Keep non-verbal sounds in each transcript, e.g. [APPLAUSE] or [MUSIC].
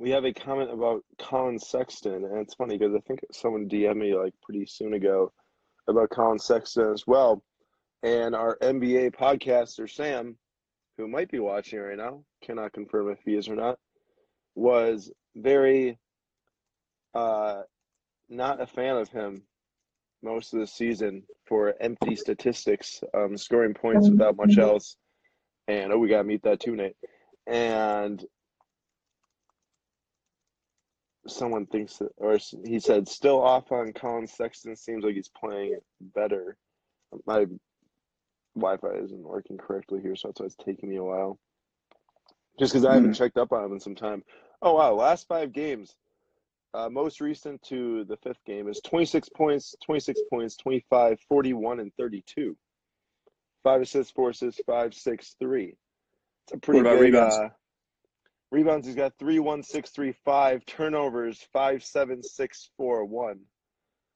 we have a comment about Collin Sexton, and it's funny because I think someone DM'd me like pretty soon ago about Collin Sexton as well. And our NBA podcaster Sam, who might be watching right now, cannot confirm if he is or not, was very uh, not a fan of him most of the season for empty statistics, um, scoring points without much else. And oh, we gotta meet that too, Nate. And someone thinks that, or he said, still off on Collin Sexton. Seems like he's playing better. My Wi-Fi isn't working correctly here, so that's why it's taking me a while. Just because I haven't checked up on him in some time. Oh wow, last five games. Uh, most recent to the fifth game is 26 points, 26 points, 25, 41, and 32. Five assists, four assists, five, six, three. It's a pretty What about big, rebounds? Uh, rebounds, he's got three, one, six, three, five. Turnovers, five, seven, six, four, one.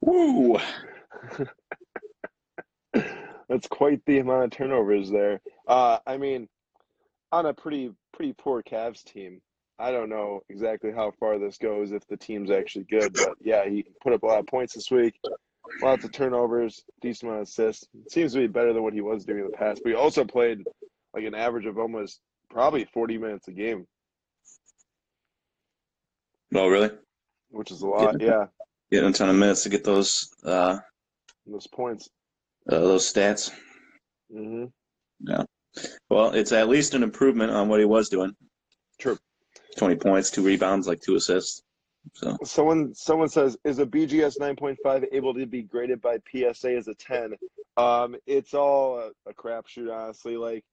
Woo! [LAUGHS] That's quite the amount of turnovers there. Uh, I mean, on a pretty pretty poor Cavs team. I don't know exactly how far this goes if the team's actually good, but yeah, he put up a lot of points this week. Lots of turnovers, decent amount of assists. Seems to be better than what he was doing in the past. But he also played like an average of almost probably 40 minutes a game, Oh, really? which is a lot. Yeah, Getting a ton of minutes to get those uh, those points. uh those stats. hmm Yeah. Well, it's at least an improvement on what he was doing. True. 20 points, two rebounds, like two assists. So Someone someone says, is a BGS 9.5 able to be graded by PSA as a 10? Um, it's all a, a crapshoot, honestly. Like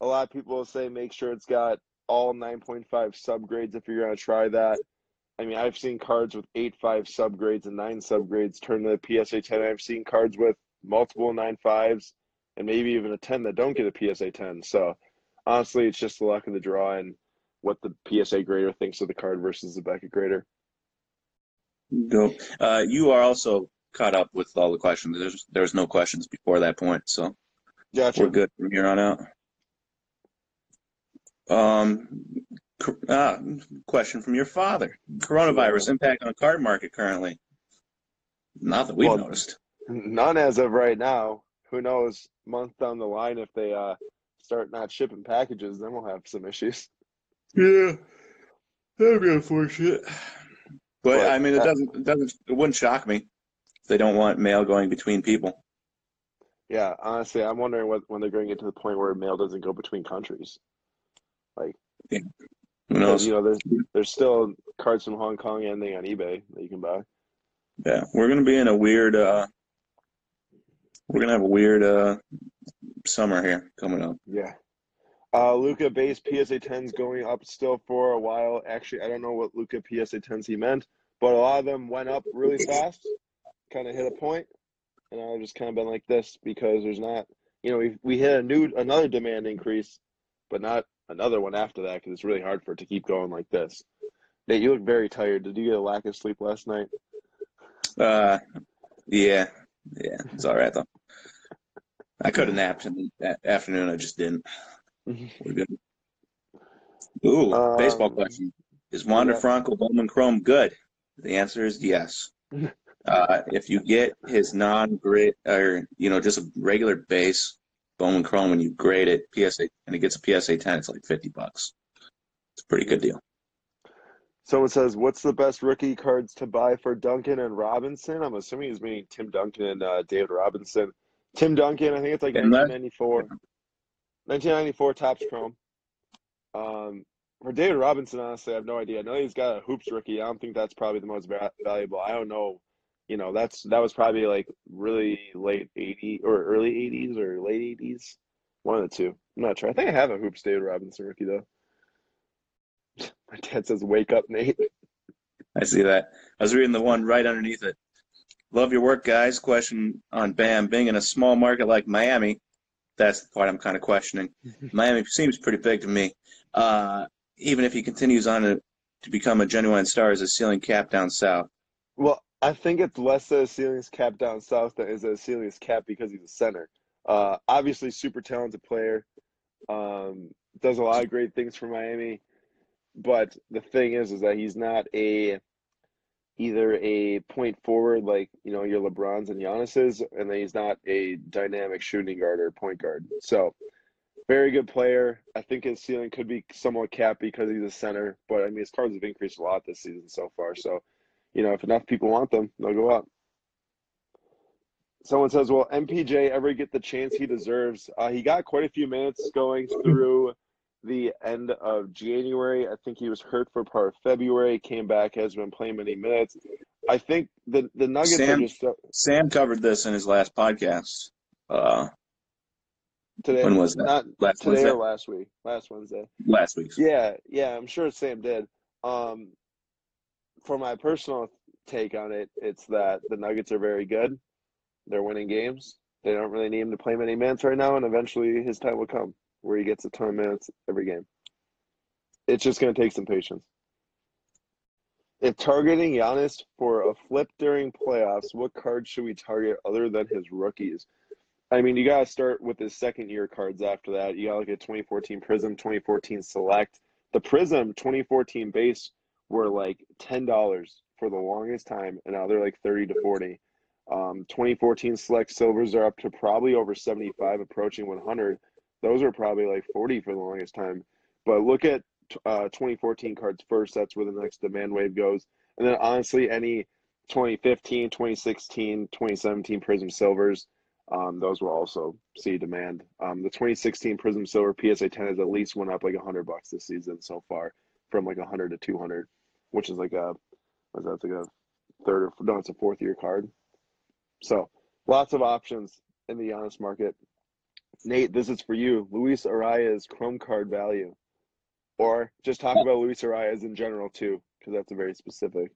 a lot of people will say, make sure it's got all 9.5 subgrades if you're gonna try that. I mean, I've seen cards with eight five subgrades and nine subgrades turn to the PSA 10. I've seen cards with multiple nine fives and maybe even a 10 that don't get a PSA 10. So honestly, it's just the luck of the draw and what the PSA grader thinks of the card versus the Beckett grader. go. Uh, you are also caught up with all the questions. There's there's no questions before that point, so Gotcha. we're good from here on out. Um, ah, question from your father: Coronavirus impact on card market currently? Not that we've Well, noticed. None as of right now. Who knows? Month down the line, if they uh start not shipping packages, then we'll have some issues. Yeah, that'd be unfortunate. But But I mean, it doesn't it doesn't it wouldn't shock me if they don't want mail going between people. Yeah, honestly, I'm wondering what when they're going to get to the point where mail doesn't go between countries. Who knows? you know, there's there's still cards from Hong Kong ending on eBay that you can buy. Yeah, we're gonna be in a weird. uh We're gonna have a weird uh summer here coming up. Yeah. Uh, Luka base PSA 10s going up still for a while. Actually, I don't know what Luka PSA 10s he meant, but a lot of them went up really fast, kind of hit a point, and I've just kind of been like this because there's not, you know, we we hit a new another demand increase, but not another one after that because it's really hard for it to keep going like this. Nate, you look very tired. Did you get a lack of sleep last night? Uh, yeah, yeah, it's all right though. I could have napped in the afternoon. I just didn't. [LAUGHS] We're good. Ooh, baseball Um, question: Is Wander yeah. Franco Bowman Chrome good? The answer is yes. [LAUGHS] Uh, if you get his non-grid or you know just a regular base Bowman Chrome and you grade it PSA and it gets a PSA 10, it's like 50 bucks. It's a pretty good deal. Someone says, "What's the best rookie cards to buy for Duncan and Robinson?" I'm assuming he's meaning Tim Duncan and uh, David Robinson. Tim Duncan, I think it's like And that- 1994. 1994 Topps Chrome. Um, for David Robinson, honestly, I have no idea. I know he's got a hoops rookie. I don't think that's probably the most va- valuable. I don't know. You know, that's that was probably like really late 80s or early 80s or late 80s. One of the two. I'm not sure. I think I have a hoops David Robinson rookie though. [LAUGHS] My dad says, "Wake up, Nate." I see that. I was reading the one right underneath it. Love your work, guys. Question on Bam. Being in a small market like Miami, that's the part I'm kind of questioning. [LAUGHS] Miami seems pretty big to me. Uh, even if he continues on to, to become a genuine star as a ceiling cap down south. Well, I think it's less a ceilings cap down south than is a ceilings cap because he's a center. Uh, obviously, super talented player. Um, does a lot of great things for Miami. but the thing is, is that he's not a either a point forward like you know your LeBrons and Giannis's, and then he's not a dynamic shooting guard or point guard. So very good player. I think his ceiling could be somewhat capped because he's a center, but I mean his cards have increased a lot this season so far. So, you know, if enough people want them, they'll go up. Someone says, "Will MPJ ever get the chance he deserves?" Uh, he got quite a few minutes going through the end of January. I think he was hurt for part of February. Came back, has been playing many minutes. I think the the Nuggets Sam, are just Sam covered this in his last podcast. Uh, today. when was that? Not last today Wednesday? or last week. Last Wednesday. Last week. Yeah, yeah, I'm sure Sam did. Um, for my personal take on it, it's that the Nuggets are very good. They're winning games. They don't really need him to play many minutes right now, and eventually his time will come where he gets a ton of minutes every game. It's just going to take some patience. If targeting Giannis for a flip during playoffs, what cards should we target other than his rookies? I mean, you got to start with his second year cards after that. You got to look at 2014 Prism, 2014 Select. The Prism 2014 base were like $10 for the longest time, and now they're like 30 to 40. Um, 2014 Select Silvers are up to probably over 75, approaching 100. Those are probably like 40 for the longest time. But look at uh, 2014 cards first. That's where the next demand wave goes. And then honestly, any 2015, 2016, 2017 Prism Silvers, um, those will also see demand. Um, the 2016 Prism Silver PSA 10 has at least went up like 100 bucks this season so far, from like 100 to 200, which is like a, was that like a third or no, it's a fourth year card. So lots of options in the Giannis market. Nate, this is for you. Luis Arraez Chrome card value, or just talk about Luis Arraez in general too, because that's a very specific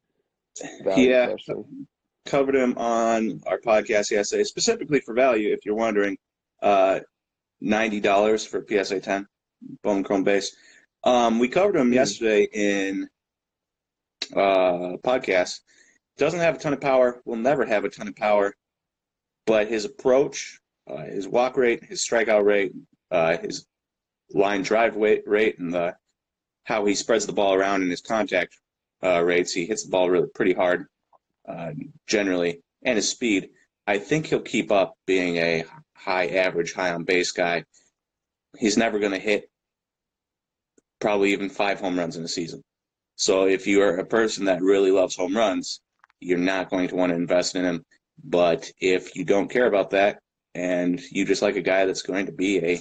value Yeah. question. covered him on our podcast yesterday, specifically for value. If you're wondering, uh, ninety dollars for PSA 10 Bowman Chrome base. Um, we covered him Hmm. yesterday in uh, podcast. Doesn't have a ton of power. Will never have a ton of power, but his approach, uh, his walk rate, his strikeout rate, uh, his line drive rate, and the how he spreads the ball around in his contact uh, rates. He hits the ball really pretty hard uh, generally, and his speed. I think he'll keep up being a high average, high on base guy. He's never going to hit probably even five home runs in a season. So if you are a person that really loves home runs, you're not going to want to invest in him. But if you don't care about that and you just like a guy that's going to be a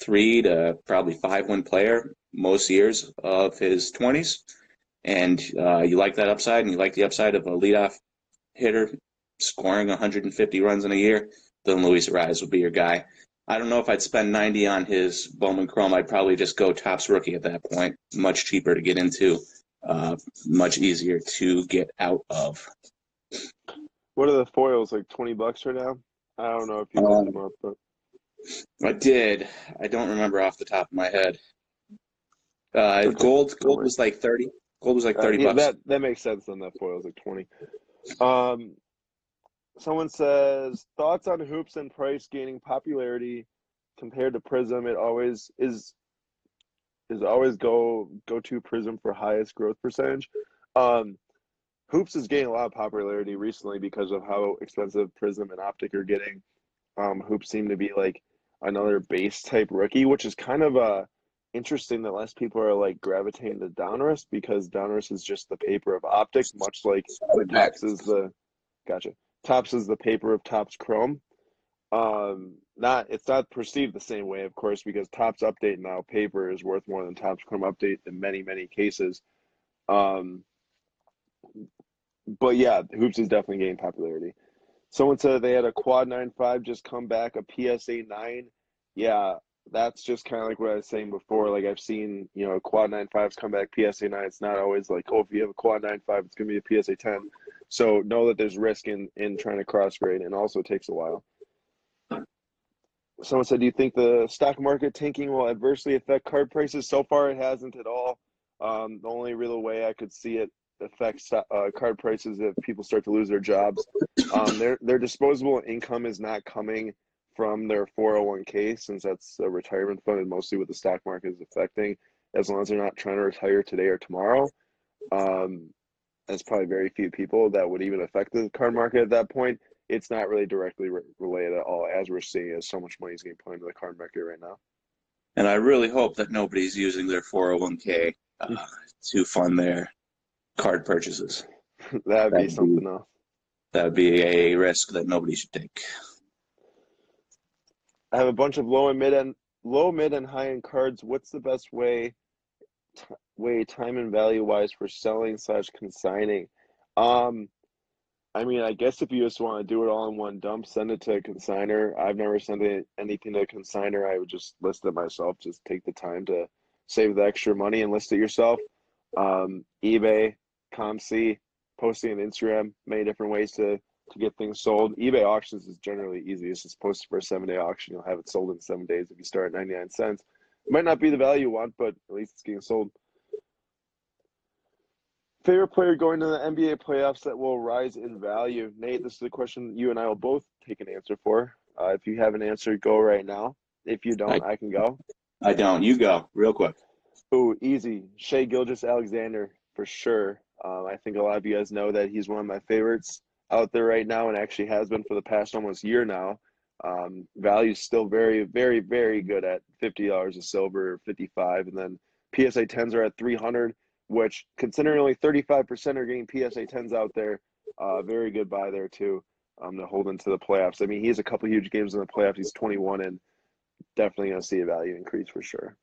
three to probably five win player most years of his 20s, and uh, you like that upside and you like the upside of a leadoff hitter scoring 150 runs in a year, then Luis Arraez would be your guy. I don't know if I'd spend 90 on his Bowman Chrome. I'd probably just go Topps rookie at that point. Much cheaper to get into, uh, much easier to get out of. What are the foils like? Twenty bucks right now? I don't know if you Um, looked them up, but I did. I don't remember off the top of my head. Uh, Okay. gold, gold was like 30. Gold was like Uh, 30 yeah, bucks. that that makes sense. Then that foil's like twenty. Um, someone says thoughts on hoops and price gaining popularity compared to Prism. It always is is always go go to Prism for highest growth percentage. Um, hoops is gaining a lot of popularity recently because of how expensive Prism and Optic are getting. Um, hoops seem to be like another base type rookie, which is kind of uh interesting that less people are like gravitating to Donruss because Donruss is just the paper of Optic, much like Topps is the gotcha. Topps is the paper of Topps Chrome. Um, not it's not perceived the same way, of course, because Topps Update now paper is worth more than Topps Chrome Update in many many cases. Um, but yeah, hoops is definitely gaining popularity. Someone said they had a quad nine five just come back a PSA nine. Yeah, that's just kind of like what I was saying before. Like I've seen, you know, quad nine fives come back PSA nine. It's not always like, oh, if you have a quad nine five, it's gonna be a PSA ten. So know that there's risk in in trying to cross grade, and also it takes a while. Someone said, do you think the stock market tanking will adversely affect card prices? So far, it hasn't at all. Um, the only real way I could see it affect uh, card prices if people start to lose their jobs. Um, their their disposable income is not coming from their 401k since that's a retirement fund and mostly what the stock market is affecting. as long as they're not trying to retire today or tomorrow. Um, there's probably very few people that would even affect the card market at that point. It's not really directly re- related at all, as we're seeing, as so much money is getting put into the card market right now. And I really hope that nobody's using their 401k uh, to fund their card purchases. [LAUGHS] That'd be That'd be- something else. That would be a risk that nobody should take. I have a bunch of low and mid and low, mid, and high end cards. What's the best way, t- way time and value wise for selling slash consigning? Um, I mean, I guess if you just want to do it all in one dump, send it to a consigner. I've never sent it, anything to a consigner. I would just list it myself. Just take the time to save the extra money and list it yourself. Um, eBay, COMC, posting on Instagram, many different ways to to get things sold. eBay auctions is generally easy. It's just posted for a seven day auction. You'll have it sold in seven days if you start at 99 cents. It might not be the value you want, but at least it's getting sold. Favorite player going to the NBA playoffs that will rise in value? Nate, this is a question you and I will both take an answer for. Uh, if you have an answer, go right now. If you don't, I can go. I don't. You go real quick. Ooh, easy. Shai Gilgeous-Alexander for sure. Um, I think a lot of you guys know that he's one of my favorites out there right now, and actually has been for the past almost year now. Um, value's still very, very, very good at fifty dollars a silver, fifty-five, and then PSA tens are at three hundred. Which, considering only thirty-five percent are getting PSA tens out there, uh, very good buy there too. Um, to hold into the playoffs. I mean, he has a couple huge games in the playoffs. He's twenty-one, and definitely gonna see a value increase for sure.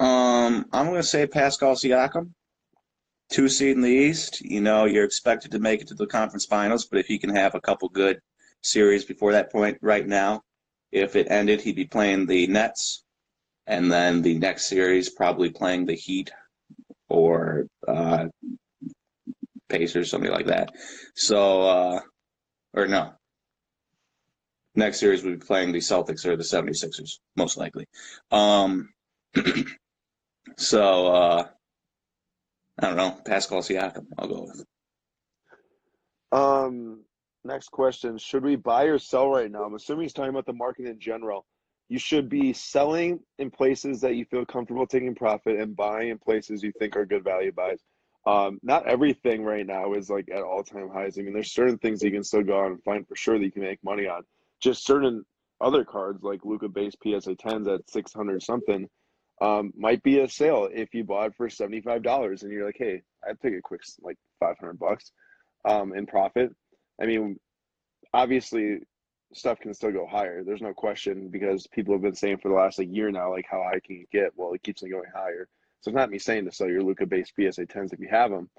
Um, I'm going to say Pascal Siakam, two seed in the East. You know, you're expected to make it to the conference finals, but if he can have a couple good series before that point, right now, if it ended, he'd be playing the Nets, and then the next series probably playing the Heat or uh, Pacers, something like that. So, uh, or no. Next series we'll be playing the Celtics or the 76ers, most likely. Um, [CLEARS THROAT] so uh, I don't know. Pascal Siakam, I'll go with. Um, next question. Should we buy or sell right now? I'm assuming he's talking about the market in general. You should be selling in places that you feel comfortable taking profit and buying in places you think are good value buys. Um, not everything right now is like at all time highs. I mean, there's certain things you can still go out and find for sure that you can make money on. Just certain other cards like Luka base PSA 10s at 600 something um, might be a sale if you bought for $75 and you're like, hey, I'd take a quick like 500 bucks um, in profit. I mean, obviously, stuff can still go higher. There's no question because people have been saying for the last like year now, like how high can it get? Well, it keeps on going higher. So it's not me saying to sell your Luka based PSA 10s if you have them.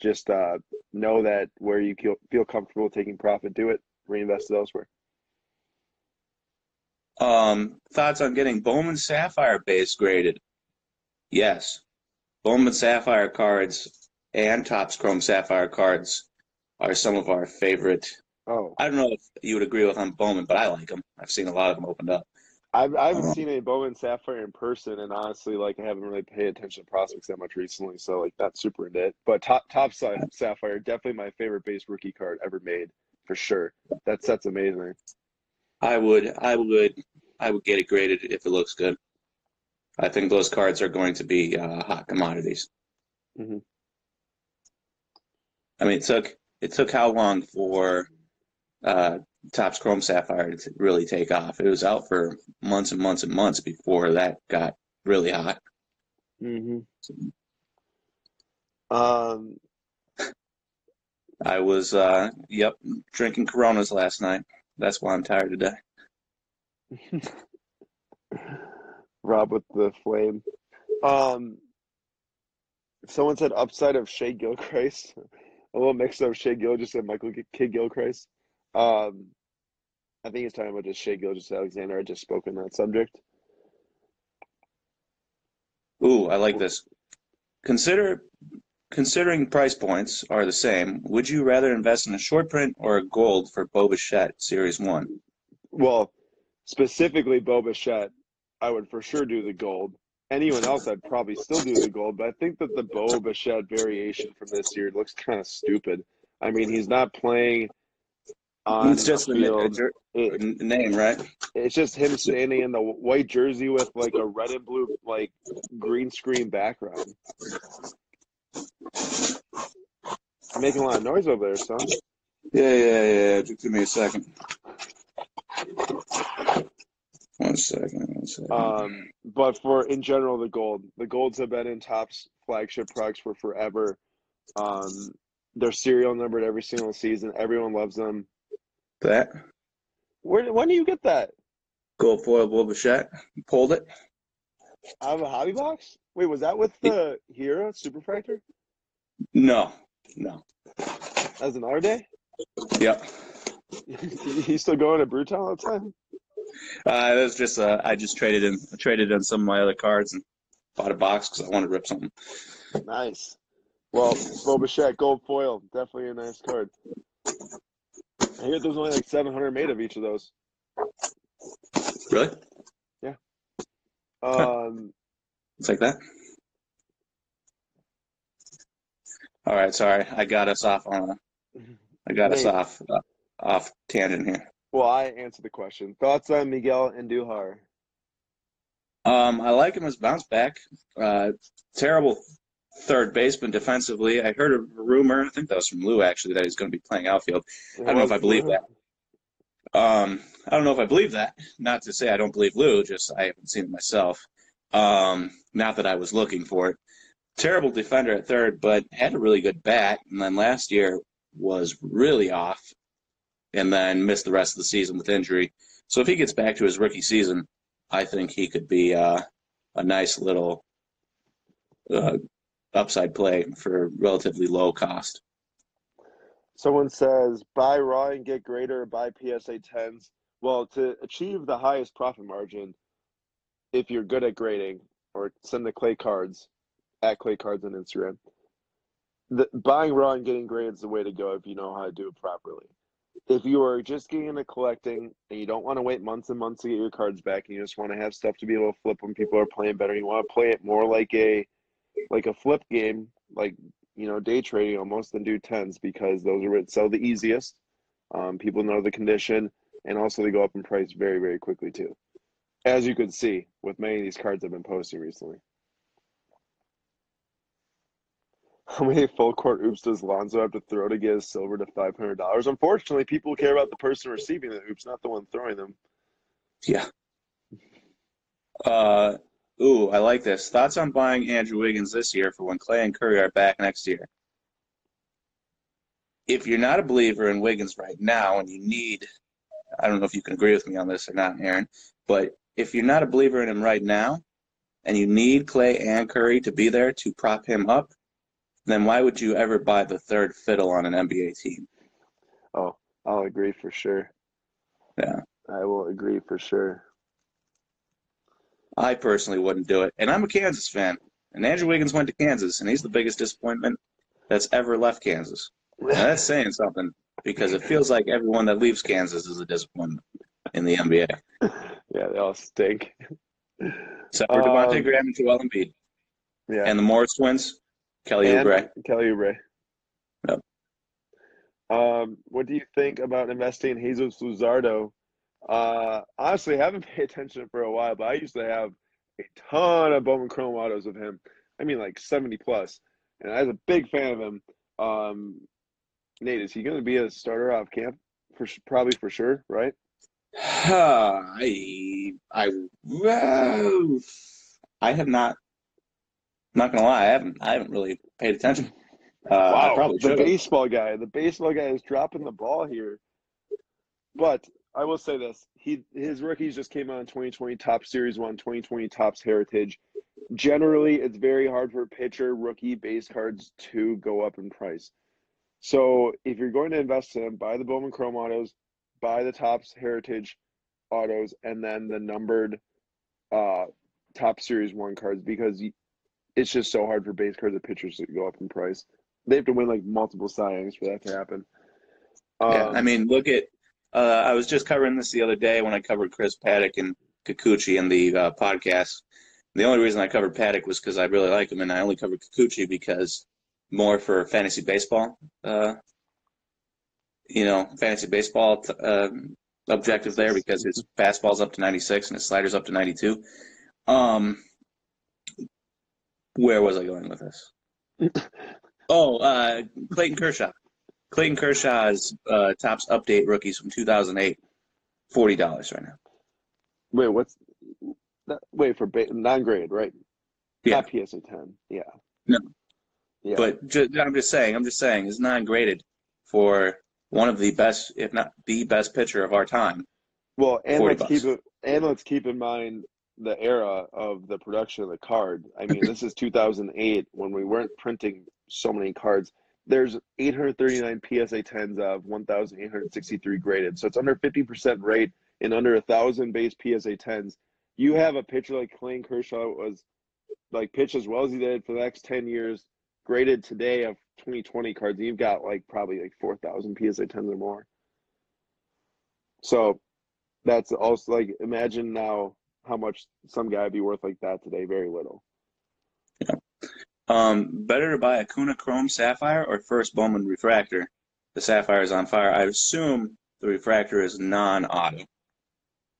Just uh, know that where you feel, feel comfortable taking profit, do it. Reinvest it elsewhere. Um, thoughts on getting Bowman Sapphire base graded? Yes. Bowman Sapphire cards and Topps Chrome Sapphire cards are some of our favorite. Oh, I don't know if you would agree with on Bowman, but I like them. I've seen a lot of them opened up. I've I haven't Um, seen a Bowman Sapphire in person, and honestly, like I haven't really paid attention to prospects that much recently, so like not super into it. But top top side Sapphire, definitely my favorite base rookie card ever made for sure. That set's amazing. I would, I would, I would get it graded if it looks good. I think those cards are going to be uh, hot commodities. Mhm. I mean, it took it took how long for uh, Topps Chrome Sapphire to really take off? It was out for months and months and months before that got really hot. Mm-hmm. Um, I was, uh, yep, drinking Coronas last night. That's why I'm tired today. [LAUGHS] Rob with the flame. Um, someone said upside of Shea Gilchrist. [LAUGHS] A little mix of Shai Gilgeous and Michael K- Gilchrist. Um, I think he's talking about just Shai Gilgeous-Alexander. I just spoke on that subject. Ooh, I like this. Consider considering price points are the same. Would you rather invest in a short print or a gold for Bo Bichette Series One? Well, specifically Bo Bichette, I would for sure do the gold. Anyone else, I'd probably still do the gold, but I think that the Bo Bichette variation from this year looks kind of stupid. I mean, he's not playing It's just the the field. it's your- It- name, right? it's just him standing in the white jersey with like a red and blue like green screen background. I'm making a lot of noise over there, son. Yeah, yeah, yeah. Just give me a second. One second. One second. Um, but for in general, the gold, the golds have been in Topps flagship products for forever. Um, they're serial numbered every single season. Everyone loves them. That Where when do you get that? gold foil Bo Bichette. Pulled it. I have a hobby box? Wait, was that with the Hero Super Superfractor? No, no. As an our day? Yep. [LAUGHS] He's still going to Bruton all the time? Uh, it was just uh, I just traded in I traded in some of my other cards and bought a box because I wanted to rip something. Nice. Well, Boba gold foil, definitely a nice card. I hear there's only like 700 made of each of those. Really? Yeah. Um, It's like that. All right, sorry, I got us off on a, I got us off uh, off tangent here. well, I answered the question. Thoughts on Miguel Andujar? Um, I like him as bounce back. Uh, terrible third baseman defensively. I heard a rumor, I think that was from Lou actually, that he's going to be playing outfield. I don't know if I believe that. Um, I don't know if I believe that. Not to say I don't believe Lou, just I haven't seen it myself. Um, not that I was looking for it. Terrible defender at third, but had a really good bat. And then last year was really off and then missed the rest of the season with injury. So if he gets back to his rookie season, I think he could be uh, a nice little uh, upside play for relatively low cost. Someone says buy raw and get greater, buy PSA 10s. Well, to achieve the highest profit margin, if you're good at grading, or send the clay cards at clay cards on Instagram. The, buying raw and getting graded is the way to go if you know how to do it properly. If you are just getting into collecting and you don't want to wait months and months to get your cards back, and you just want to have stuff to be able to flip when people are playing better, you want to play it more like a like a flip game, like you know, day trading almost than do tens because those are what sell the easiest. Um, people know the condition, and also they go up in price very, very quickly too. As you can see with many of these cards I've been posting recently. [LAUGHS] How many full court oops does Lonzo have to throw to get his silver to five hundred dollars? Unfortunately, people care about the person receiving the oops, not the one throwing them. Yeah. Uh, ooh, I like this. Thoughts on buying Andrew Wiggins this year for when Klay and Curry are back next year? If you're not a believer in Wiggins right now and you need, I don't know if you can agree with me on this or not, Aaron, but if you're not a believer in him right now and you need Klay and Curry to be there to prop him up, then why would you ever buy the third fiddle on an NBA team? Oh, I'll agree for sure. Yeah. I will agree for sure. I personally wouldn't do it. And I'm a Kansas fan. And Andrew Wiggins went to Kansas, and he's the biggest disappointment that's ever left Kansas. Now, that's saying something because it feels like everyone that leaves Kansas is a disappointment in the NBA. Yeah, they all stink. Except for Devontae Um, Graham and Joel Embiid. Yeah. And the Morris twins, Kelly And Oubre. Kelly Oubre. Yep. Um, what do you think about investing in Jesus Luzardo? Uh, honestly, I haven't [LAUGHS] paid attention for a while, but I used to have a ton of Bowman Chrome autos of him. I mean, like 70 plus. And I was a big fan of him. Um, Nate, is he going to be a starter off camp? For probably for sure, right? [SIGHS] I, I, well, [SIGHS] I have not. Not gonna lie, I haven't. I haven't really paid attention. Uh, I probably the baseball guy. The baseball guy is dropping the ball here. But I will say this: he his rookies just came out in 2020 Top Series One, 2020 Topps Heritage. Generally, it's very hard for pitcher rookie base cards to go up in price. So if you're going to invest in them, buy the Bowman Chrome autos, buy the Topps Heritage autos, and then the numbered uh, Top Series One cards because it's just so hard for base cards and pitchers to go up in price. They have to win like multiple signings for that to happen. Yeah, Um, I mean, look at. Uh, I was just covering this the other day when I covered Chris Paddack and Kikuchi in the uh, podcast. The only reason I covered Paddack was because I really like him, and I only covered Kikuchi because more for fantasy baseball. Uh, you know, fantasy baseball uh, objective there because his fastball's up to 96 and his slider's up to 92. Um, where was I going with this? [CLEARS THROAT] oh, uh, Clayton Kershaw. Clayton Kershaw's uh, Topps update rookies from 2008, forty dollars right now. Wait, what's that, wait for ba- non-grade, right? Yeah. Not PSA 10. Yeah. No. Yeah. But ju- I'm just saying, I'm just saying, it's non-graded for one of the best, if not the best pitcher of our time. well, and let's keep it, and let's keep in mind the era of the production of the card. I mean, this is 2008 when we weren't printing so many cards. There's 839 PSA 10s of 1,863 graded, so it's under 50% rate and under a thousand base PSA 10s. You have a pitcher like Clayton Kershaw was like pitch as well as he did for the next 10 years, graded today of 2020 cards. You've got like probably like 4,000 PSA 10s or more. So that's also like imagine now how much some guy would be worth like that today. Very little. Um, better to buy Acuna Chrome Sapphire or first Bowman Refractor? The Sapphire is on fire. I assume the Refractor is non-auto.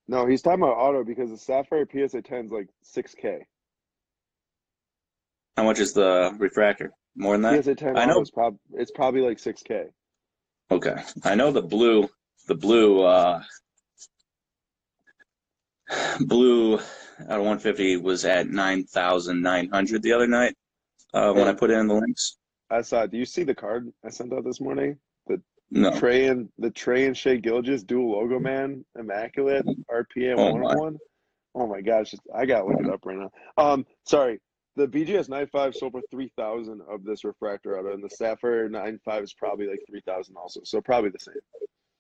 No, he's talking about auto because the Sapphire PSA 10 is like 6K. How much is the Refractor? More than that? PSA 10 I know. prob- it's probably like 6K. Okay. I know the blue, the blue, uh, [SIGHS] blue out of 150 was at 9,900 the other night uh, when I put in the links. I saw. Do you see the card I sent out this morning? The No. Trae and the Trae and Shai Gilgeous dual logo man, immaculate RPM Oh, one on one. Oh my gosh, I gotta look it up right now. Um, sorry, the BGS 95 sold for three thousand of this refractor auto, and the Sapphire 95 is probably like three thousand also, so probably the same.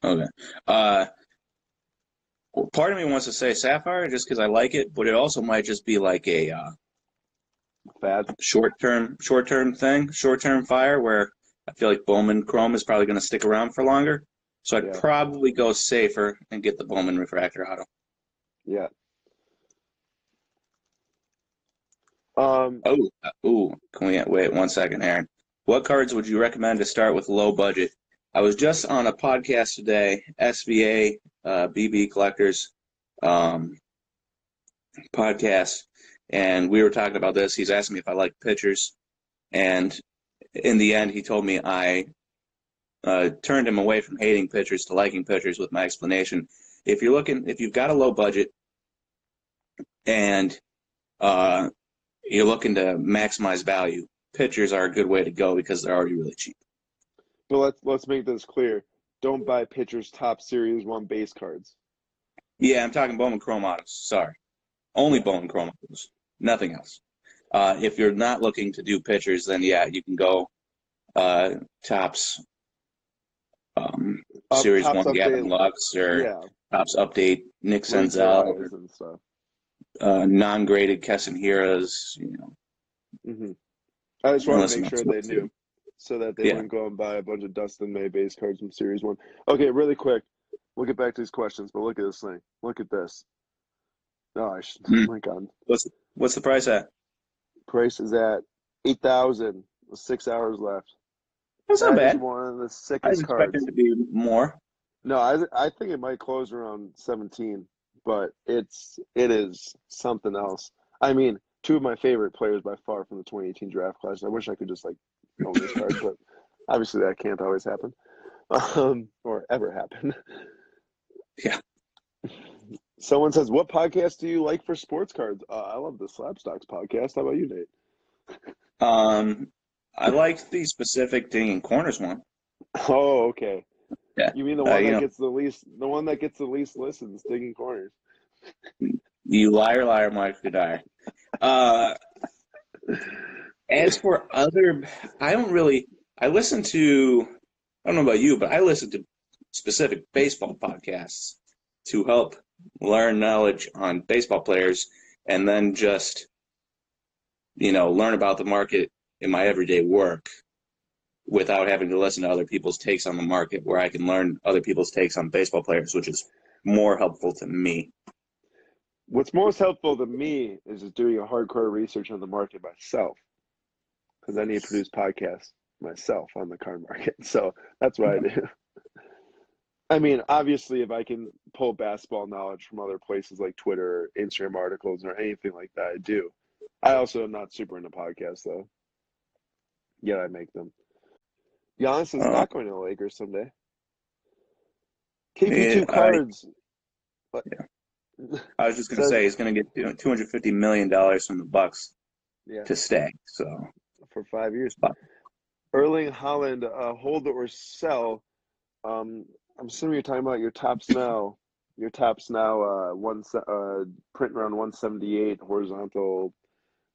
Okay. Uh, part of me wants to say Sapphire just because I like it, but it also might just be like a uh, Fad. short-term, short-term thing, short-term fire where I feel like Bowman Chrome is probably going to stick around for longer. So I'd Yeah. probably go safer and get the Bowman Refractor Auto. Yeah. Um, Oh, uh, ooh, can we wait one second, Aaron? What cards would you recommend to start with low budget? I was just on a podcast today, SVA, uh, BB Collectors um, podcast, and we were talking about this. He's asking me if I like pitchers, and in the end, he told me I uh, turned him away from hating pitchers to liking pitchers with my explanation. If you're looking, if you've got a low budget, and uh, you're looking to maximize value, pitchers are a good way to go because they're already really cheap. but let's let's make this clear. Don't buy pitchers top series one base cards. Yeah, I'm talking Bowman Chrome Autos. Sorry. Only Bowman Chrome Autos. Nothing else. Uh, if you're not looking to do pitchers, then yeah, you can go uh, Topps um, Up- Series 1 Gavin update- Lux or Yeah, Topps update Nick Senzel Arraez or and stuff. uh, non-graded Keston Hiura, you know. hmm I just want to make sure they knew, so that they Yeah. wouldn't go and buy a bunch of Dustin May base cards from Series One. Okay, really quick, we'll get back to these questions, but look at this thing. Look at this. Oh, I should, Hmm. oh my God. What's what's the price at? Price is at eight thousand. with Six hours left. That's not bad. one of the sickest I cards. it to be more. No, I I think it might close around seventeen, but it's it is something else. I mean, two of my favorite players by far from the 2018 draft class. I wish I could just like own this card, but obviously that can't always happen, [LAUGHS] um, or ever happen. Yeah. Someone says, "What podcast do you like for sports cards?" Uh, I love the Slab Stocks podcast. How about you, Nate? Um, I liked the specific Dinging Corners one. Oh, okay. Yeah. You mean the Uh, one you that know- gets the least, the one that gets the least listens, digging corners. You liar, liar, Mike Goodire. Uh, as for other, I don't really. I listen to. I don't know about you, but I listen to specific baseball podcasts to help learn knowledge on baseball players, and then just, you know, learn about the market in my everyday work, without having to listen to other people's takes on the market. Where I can learn other people's takes on baseball players, which is more helpful to me. What's most helpful to me is just doing a hardcore research on the market myself, because I need to produce podcasts myself on the car market. [LAUGHS] So that's what I do. I mean, obviously, if I can pull basketball knowledge from other places like Twitter, Instagram articles, or anything like that, I do. I also am not super into podcasts, though. Yet I make them. Giannis is Uh, not going to the Lakers someday. KP2 Yeah, I- cards. But, [LAUGHS] I was just going to say he's going to get two hundred fifty million dollars from the Bucks yeah, to stay. So for five years. Five. Erling Haaland, uh, hold or sell. Um, I'm assuming you're talking about your Topps [LAUGHS] now. Your Topps now, uh, one uh, print around 178 horizontal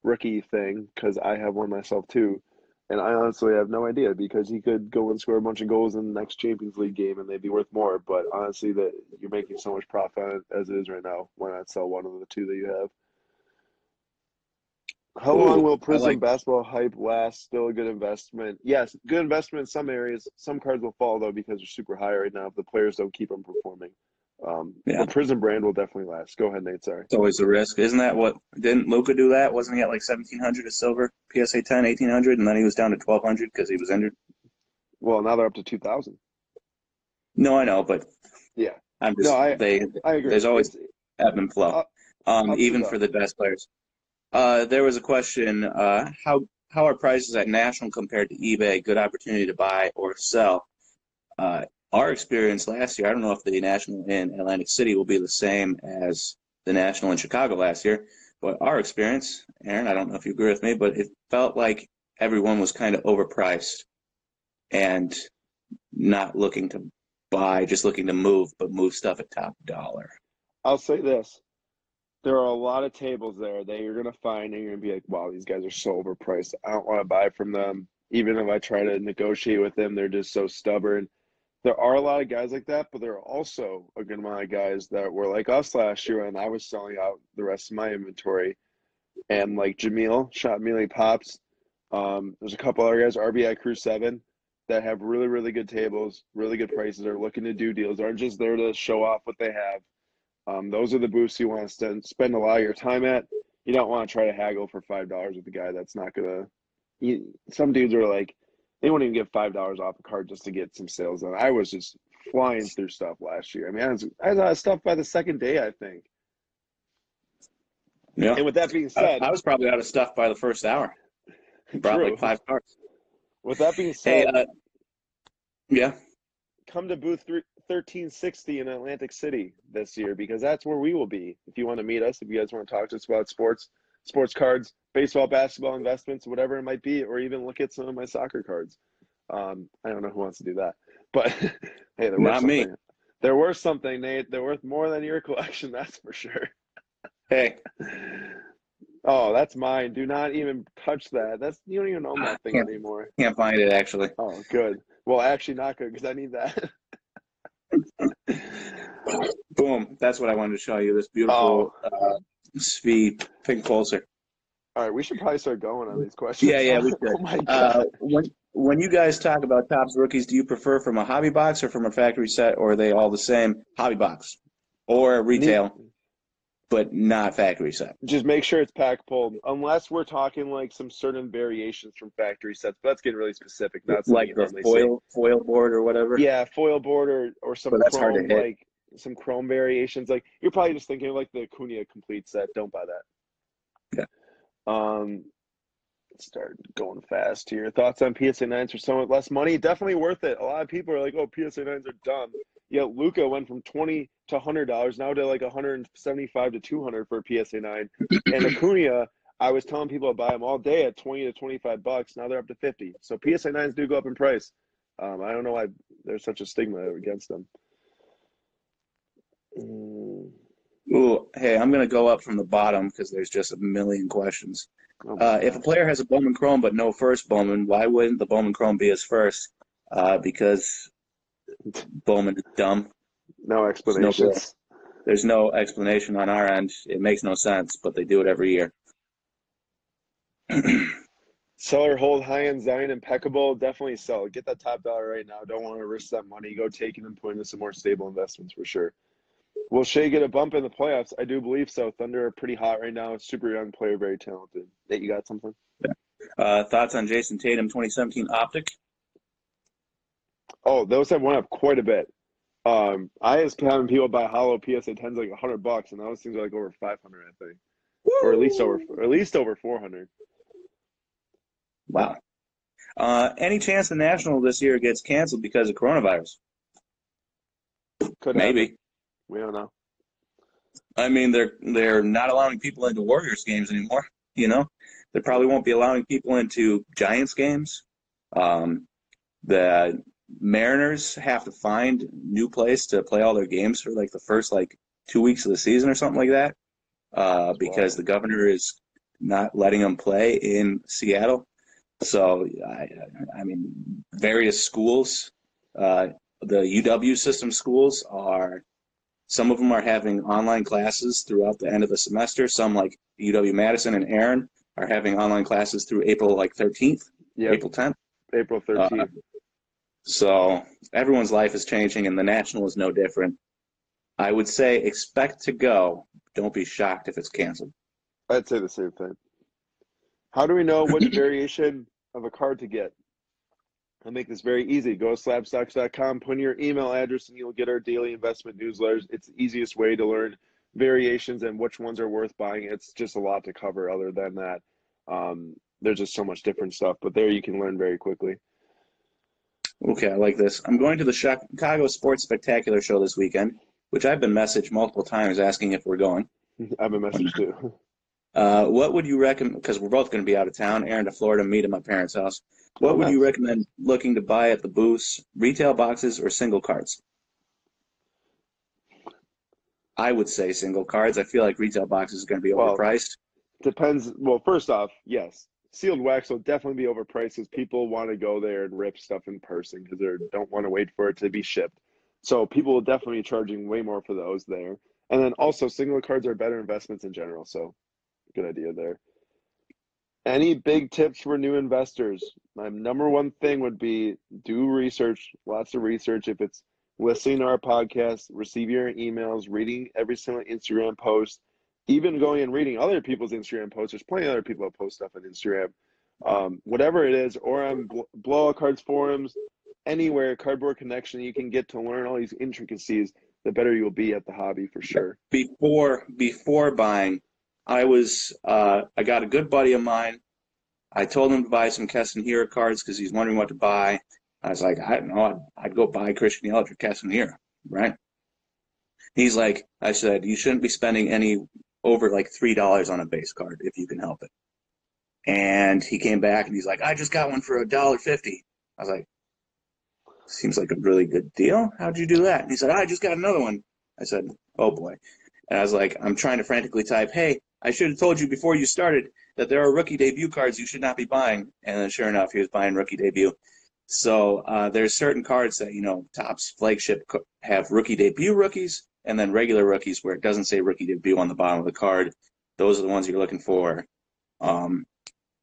rookie thing because I have one myself too, and I honestly have no idea because he could go and score a bunch of goals in the next Champions League game and they'd be worth more. But honestly, that you're making so much profit as it is right now. Why not sell one of the two that you have? How Ooh, long will I Prism like- basketball hype last? Still a good investment. Yes, good investment in some areas. Some cards will fall though because they're super high right now if the players don't keep them performing. Um, Yeah. The Prism brand will definitely last. Go ahead, Nate. Sorry. it's always a risk, isn't that what? Didn't Luka do that? Wasn't he at like seventeen hundred of silver, PSA 10, 1800, and then he was down to twelve hundred because he was injured? Well, now they're up to two thousand. No, I know, but Yeah. I'm just No, I- they I agree. There's always- ebb and flow, Up- um, even for the best players. Uh, there was a question: uh, how how are prices at National compared to eBay? Good opportunity to buy or sell. Uh, our experience last year, I don't know if the National in Atlantic City will be the same as the National in Chicago last year, but our experience, Aaron, I don't know if you agree with me, but it felt like everyone was kind of overpriced and not looking to buy, just looking to move, but move stuff at top dollar. I'll say this. There are a lot of tables there that you're gonna find and you're gonna be like, wow, these guys are so overpriced. I don't want to buy from them. Even if I try to negotiate with them, they're just so stubborn. There are a lot of guys like that, but there are also a good amount of guys that were like us last year and I was selling out the rest of my inventory. And like Jameel, Shot Mealy Pops. Um, there's a couple other guys, RBI Crew 7, that have really, really good tables, really good prices, are looking to do deals, aren't just there to show off what they have. Um, those are the booths you want to spend, spend a lot of your time at. You don't want to try to haggle for five dollars with a guy that's not gonna. You, some dudes are like, they won't even get five dollars off a card just to get some sales done. I was just flying through stuff last year. I mean, I was, I was out of stuff by the second day, I think. Yeah. And with that being said, I was probably out of stuff by the first hour. [LAUGHS] Brought True. like five cards. with that being Hey, said, uh, yeah, come to booth three, 1360 in Atlantic City this year because that's where we will be. If you want to meet us, if you guys want to talk to us about sports, sports cards, baseball, basketball investments, whatever it might be, or even look at some of my soccer cards. Um, I don't know who wants to do that, but [LAUGHS] hey, they're worth Not me. They're worth something, Nate. They're worth more than your [LAUGHS] collection, that's for sure. hey, [LAUGHS] Oh, that's mine. Do not even touch that. That's you don't even own that thing anymore. can't find it actually. Oh, good. Well, actually, not good because I need that. Boom. That's what I wanted to show you. This beautiful Oh. uh, Svi pink pulsar. All right, we should probably start going on these questions. Yeah, yeah, we [LAUGHS] should. oh my god. Uh, when when you guys talk about Topps rookies, do you prefer from a hobby box or from a factory set, or are they all the same? Hobby box or retail, but not factory set. Just make sure it's pack pulled, unless we're talking like some certain variations from factory sets. But that's getting really specific. That's like the foil foil board or whatever. Yeah, foil board or, or some But that's hard to chrome hit. like some chrome variations. Like you're probably just thinking of like the Cunha complete set. Don't buy that. Yeah. Um, start going fast here. Thoughts on PSA nines for somewhat less money? Definitely worth it. A lot of people are like, "Oh, PSA nines are dumb." Yeah, Luka went from twenty to hundred dollars now to like one hundred and seventy-five to two hundred for a PSA nine, [CLEARS THROAT] and Acuna. I was telling people to buy them all day at twenty to twenty-five bucks. Now they're up to fifty. So PSA nines do go up in price. Um, I don't know why there's such a stigma against them. Ooh, hey, I'm gonna go up from the bottom because there's just a million questions. oh Uh, if a player has a Bowman Chrome but no first Bowman, why wouldn't the Bowman Chrome be his first? Uh, because Bowman is dumb. no explanations. There's no explanation on our end. It makes no sense, but they do it every year. [CLEARS THROAT] Sell or hold high end Zion impeccable. Definitely sell. Get that top dollar right now. Don't want to risk that money. Go take it and put into some more stable investments for sure. Will Shai get a bump in the playoffs? I do believe so. Thunder are pretty hot right now. Super young player, very talented. Nate, you got something? Uh, thoughts on Jayson Tatum 2017 Optic? Oh, those have went up quite a bit. Um, I was having people buy hollow PSA tens like hundred bucks, and those things are like over five hundred, I think, or at least over, or at least over four hundred. Wow. Uh, any chance the national this year gets canceled because of coronavirus? Could Maybe. happen. We don't know. I mean, they're they're not allowing people into Warriors games anymore. You know, they probably won't be allowing people into Giants games. Um, the Mariners have to find new place to play all their games for like the first like two weeks of the season or something like that, uh, because Wow. the governor is not letting them play in Seattle. So, I, I mean, various schools, uh, the UW system schools are some of them are having online classes throughout the end of the semester. Some, like UW Madison and Aaron, are having online classes through April like 13th, Yeah, April 10th. April uh, thirteenth. So everyone's life is changing, and the National is no different. I would say expect to go. Don't be shocked if it's canceled. I'd say the same thing. How do we know which [COUGHS] variation of a card to get? I'll make this very easy. Go to slabstocks.com, put in your email address, and you'll get our daily investment newsletters. It's the easiest way to learn variations and which ones are worth buying. It's just a lot to cover other than that. Um, there's just so much different stuff, but there you can learn very quickly. Okay, I like this. I'm going to the Chicago Sports Spectacular show this weekend, which I've been messaged multiple times asking if we're going. [LAUGHS] I have been messaged too. [LAUGHS] Uh, what would you recommend? Because we're both going to be out of town. Aaron to Florida, me to my parents' house. What would you recommend looking to buy at the booths? Retail boxes or single cards? I would say single cards. I feel like retail boxes are going to be Well, overpriced. Depends. Well, first off, yes, sealed wax will definitely be overpriced because people want to go there and rip stuff in person because they don't want to wait for it to be shipped. So people will definitely be charging way more for those there. And then also, single cards are better investments in general. So, good idea there. Any big tips for new investors? My number one thing would be do research, lots of research. If it's listening to our podcast, receiving your emails, reading every single Instagram post, even going and reading other people's Instagram posts. There's plenty of other people that post stuff on Instagram. Um, whatever it is, or on Bl- Blowout Cards forums, anywhere, Cardboard Connection, you can get to learn all these intricacies. The better you will be at the hobby for sure. before before buying, I was uh, I got a good buddy of mine. I told him to buy some Keston Hiura cards because he's wondering what to buy. I was like, I don't know, I'd, I'd go buy Christian Yelich or Keston Hiura, right? He's like, I said, you shouldn't be spending any over like three dollars on a base card if you can help it. And he came back and he's like, I just got one for a dollar fifty. I was like, seems like a really good deal. How'd you do that? And he said, I just got another one. I said, oh boy. And I was like, I'm trying to frantically type, hey, I should have told you before you started that there are rookie debut cards you should not be buying. And then sure enough, he was buying rookie debut. So uh, there's certain cards that, you know, Topps flagship have rookie debut rookies and then regular rookies where it doesn't say rookie debut on the bottom of the card. Those are the ones you're looking for. Um,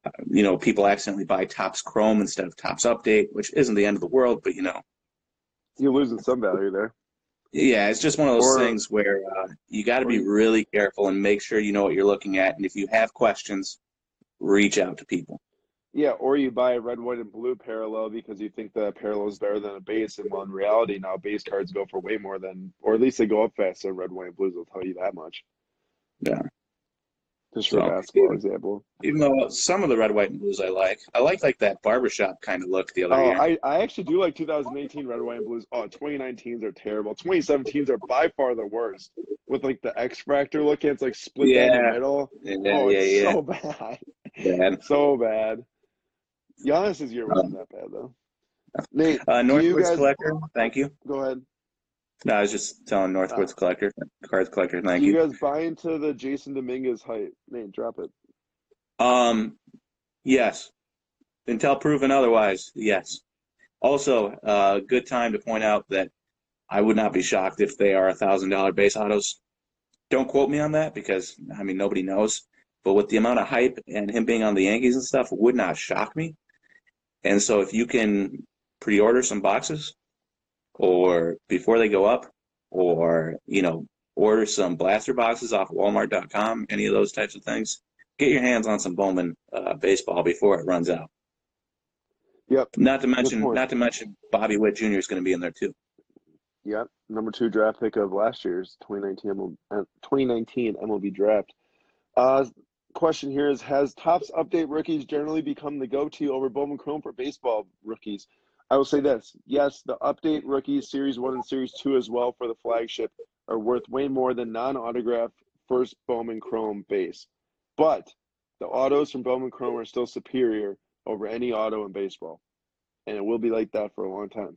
uh, you know, people accidentally buy Topps Chrome instead of Topps Update, which isn't the end of the world, but you know, You're losing some value there. Yeah, it's just one of those Or- things where uh, you got to be really careful and make sure you know what you're looking at. And if you have questions, reach out to people. Yeah, or you buy a red, white, and blue parallel because you think the parallel is better than a base, and well, in reality, now base cards go for way more than, or at least they go up faster. Red, white, and blues will tell you that much. Yeah. Just for So- basketball example. Even though some of the red, white, and blues I like, I like like that barbershop kind of look the other Oh, year. I, I actually do like 2018 red, white, and blues. Oh, 2019s are terrible. 2017s are by far the worst. With like the X Fractor look, it's like split down Yeah. the middle. yeah, oh, yeah, it's yeah. so [LAUGHS] bad. yeah. So bad. Giannis's year wasn't that bad though. Nate, Uh, Northwoods guys Collector, thank you. go ahead? No, I was just telling Northwoods Collector, Cards Collector, thank you you. guys buy into the Jasson Dominguez hype? Nate, drop it. Um, yes. Until proven otherwise, yes. Also, a uh, good time to point out that I would not be shocked if they are a thousand dollar base autos. Don't quote me on that because I mean nobody knows. But with the amount of hype and him being on the Yankees and stuff, would not shock me. And so if you can pre-order some boxes, or before they go up, or you know order some blaster boxes off Walmart.com, any of those types of things, get your hands on some Bowman uh, baseball before it runs out. Yep. Not to mention, not to mention, Bobby Witt Jr. is going to be in there too. Yep, number two draft pick of last year's 2019 MLB, uh, 2019 MLB draft. Uh, question here is: Has Topps update rookies generally become the go-to over Bowman Chrome for baseball rookies? I will say this: Yes, the update rookies Series One and Series Two as well for the flagship are worth way more than non-autographed first Bowman Chrome base, but the autos from Bowman Chrome are still superior over any auto in baseball, and it will be like that for a long time,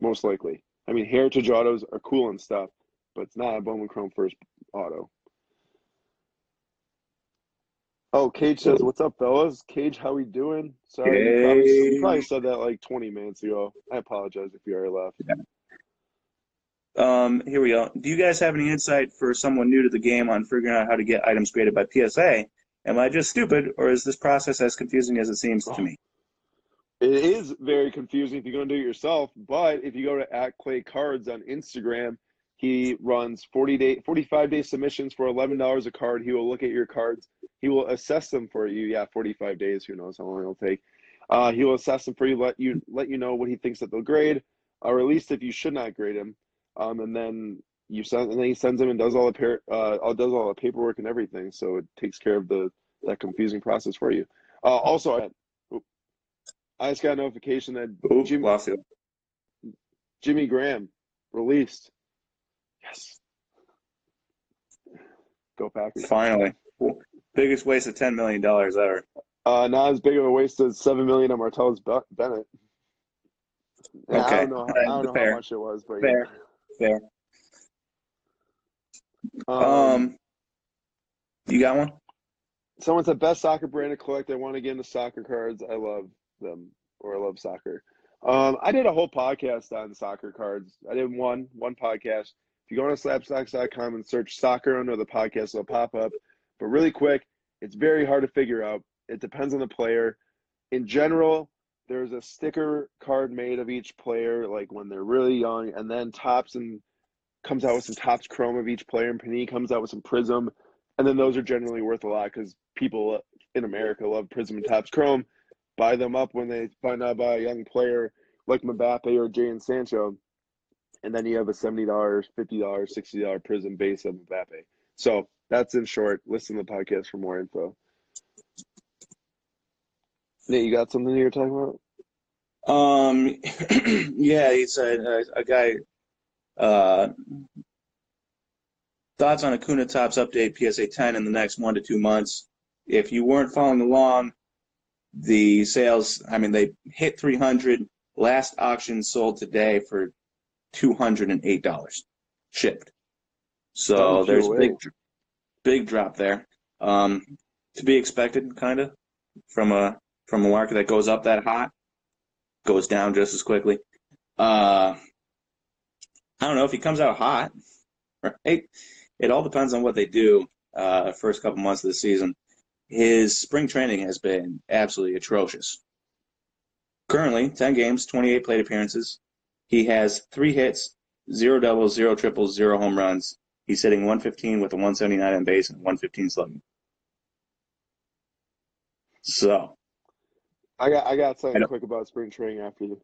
most likely. I mean, heritage autos are cool and stuff, but it's not a Bowman Chrome first auto. Oh, Cage says, "What's up, fellas? Cage, how we doing?" Sorry, you, probably, you probably said that like 20 minutes ago. I apologize if you already left. Um, here we go. Do you guys have any insight for someone new to the game on figuring out how to get items graded by PSA? Am I just stupid, or is this process as confusing as it seems to me? It is very confusing if you're going to do it yourself, but if you go to at Clay Cards on Instagram, he runs 40 day, 45 day submissions for $11 a card. He will look at your cards. He will assess them for you. Yeah, 45 days. Who knows how long it'll take. Uh, he will assess them for you, let you let you know what he thinks that they'll grade, or at least if you should not grade him. Um, and then you send, and then he sends them and does all the par- uh, does all the paperwork and everything. So it takes care of the that confusing process for you. Uh, also, I, I just got a notification that Ooh, Jim, lost. Jimmy Graham released. Yes. Go Packers. Finally. Biggest waste of $10 million ever. Uh, not as big of a waste as seven million on Martellus Bennett. Yeah, Okay. I don't know. I don't know Fair. how much it was, but Fair. Fair. yeah. Um, Um, you got one? someone said best soccer brand to collect. I want to get into soccer cards. I love them, or I love soccer. Um, I did a whole podcast on soccer cards. I did one one podcast. You go on to slabstocks.com and search soccer under the podcast, it'll pop up. But really quick, it's very hard to figure out. It depends on the player. In general, there's a sticker card made of each player, like when they're really young, and then Topps and comes out with some Topps chrome of each player, and Panini comes out with some Prizm, and then those are generally worth a lot because people in America love Prizm and Topps chrome. Buy them up when they find out about a young player like Mbappe or Jadon Sancho, and then you have a seventy dollars, fifty dollars, sixty dollar Prizm base of Mbappe. So that's in short. Listen to the podcast for more info. Nate, you got something you're talking about? Um, [CLEARS THROAT] yeah, he said uh, a guy. Uh, thoughts on Acuna Topps update PSA 10 in the next one to two months. If you weren't following along, the sales. I mean, they hit 300. Last auction sold today for 208 dollars, shipped. So Oh, there's a big, big drop there. Um, to be expected, kind of, from a from a market that goes up that hot, goes down just as quickly. Uh, I don't know if he comes out hot, [LAUGHS] right? It all depends on what they do. Uh, first couple months of the season, his spring training has been absolutely atrocious. Currently, 10 games, 28 plate appearances. He has three hits, zero doubles, zero triples, zero home runs. He's hitting 115 with a 179 on base and 115 slugging. So, I got I got something quick about spring training after you.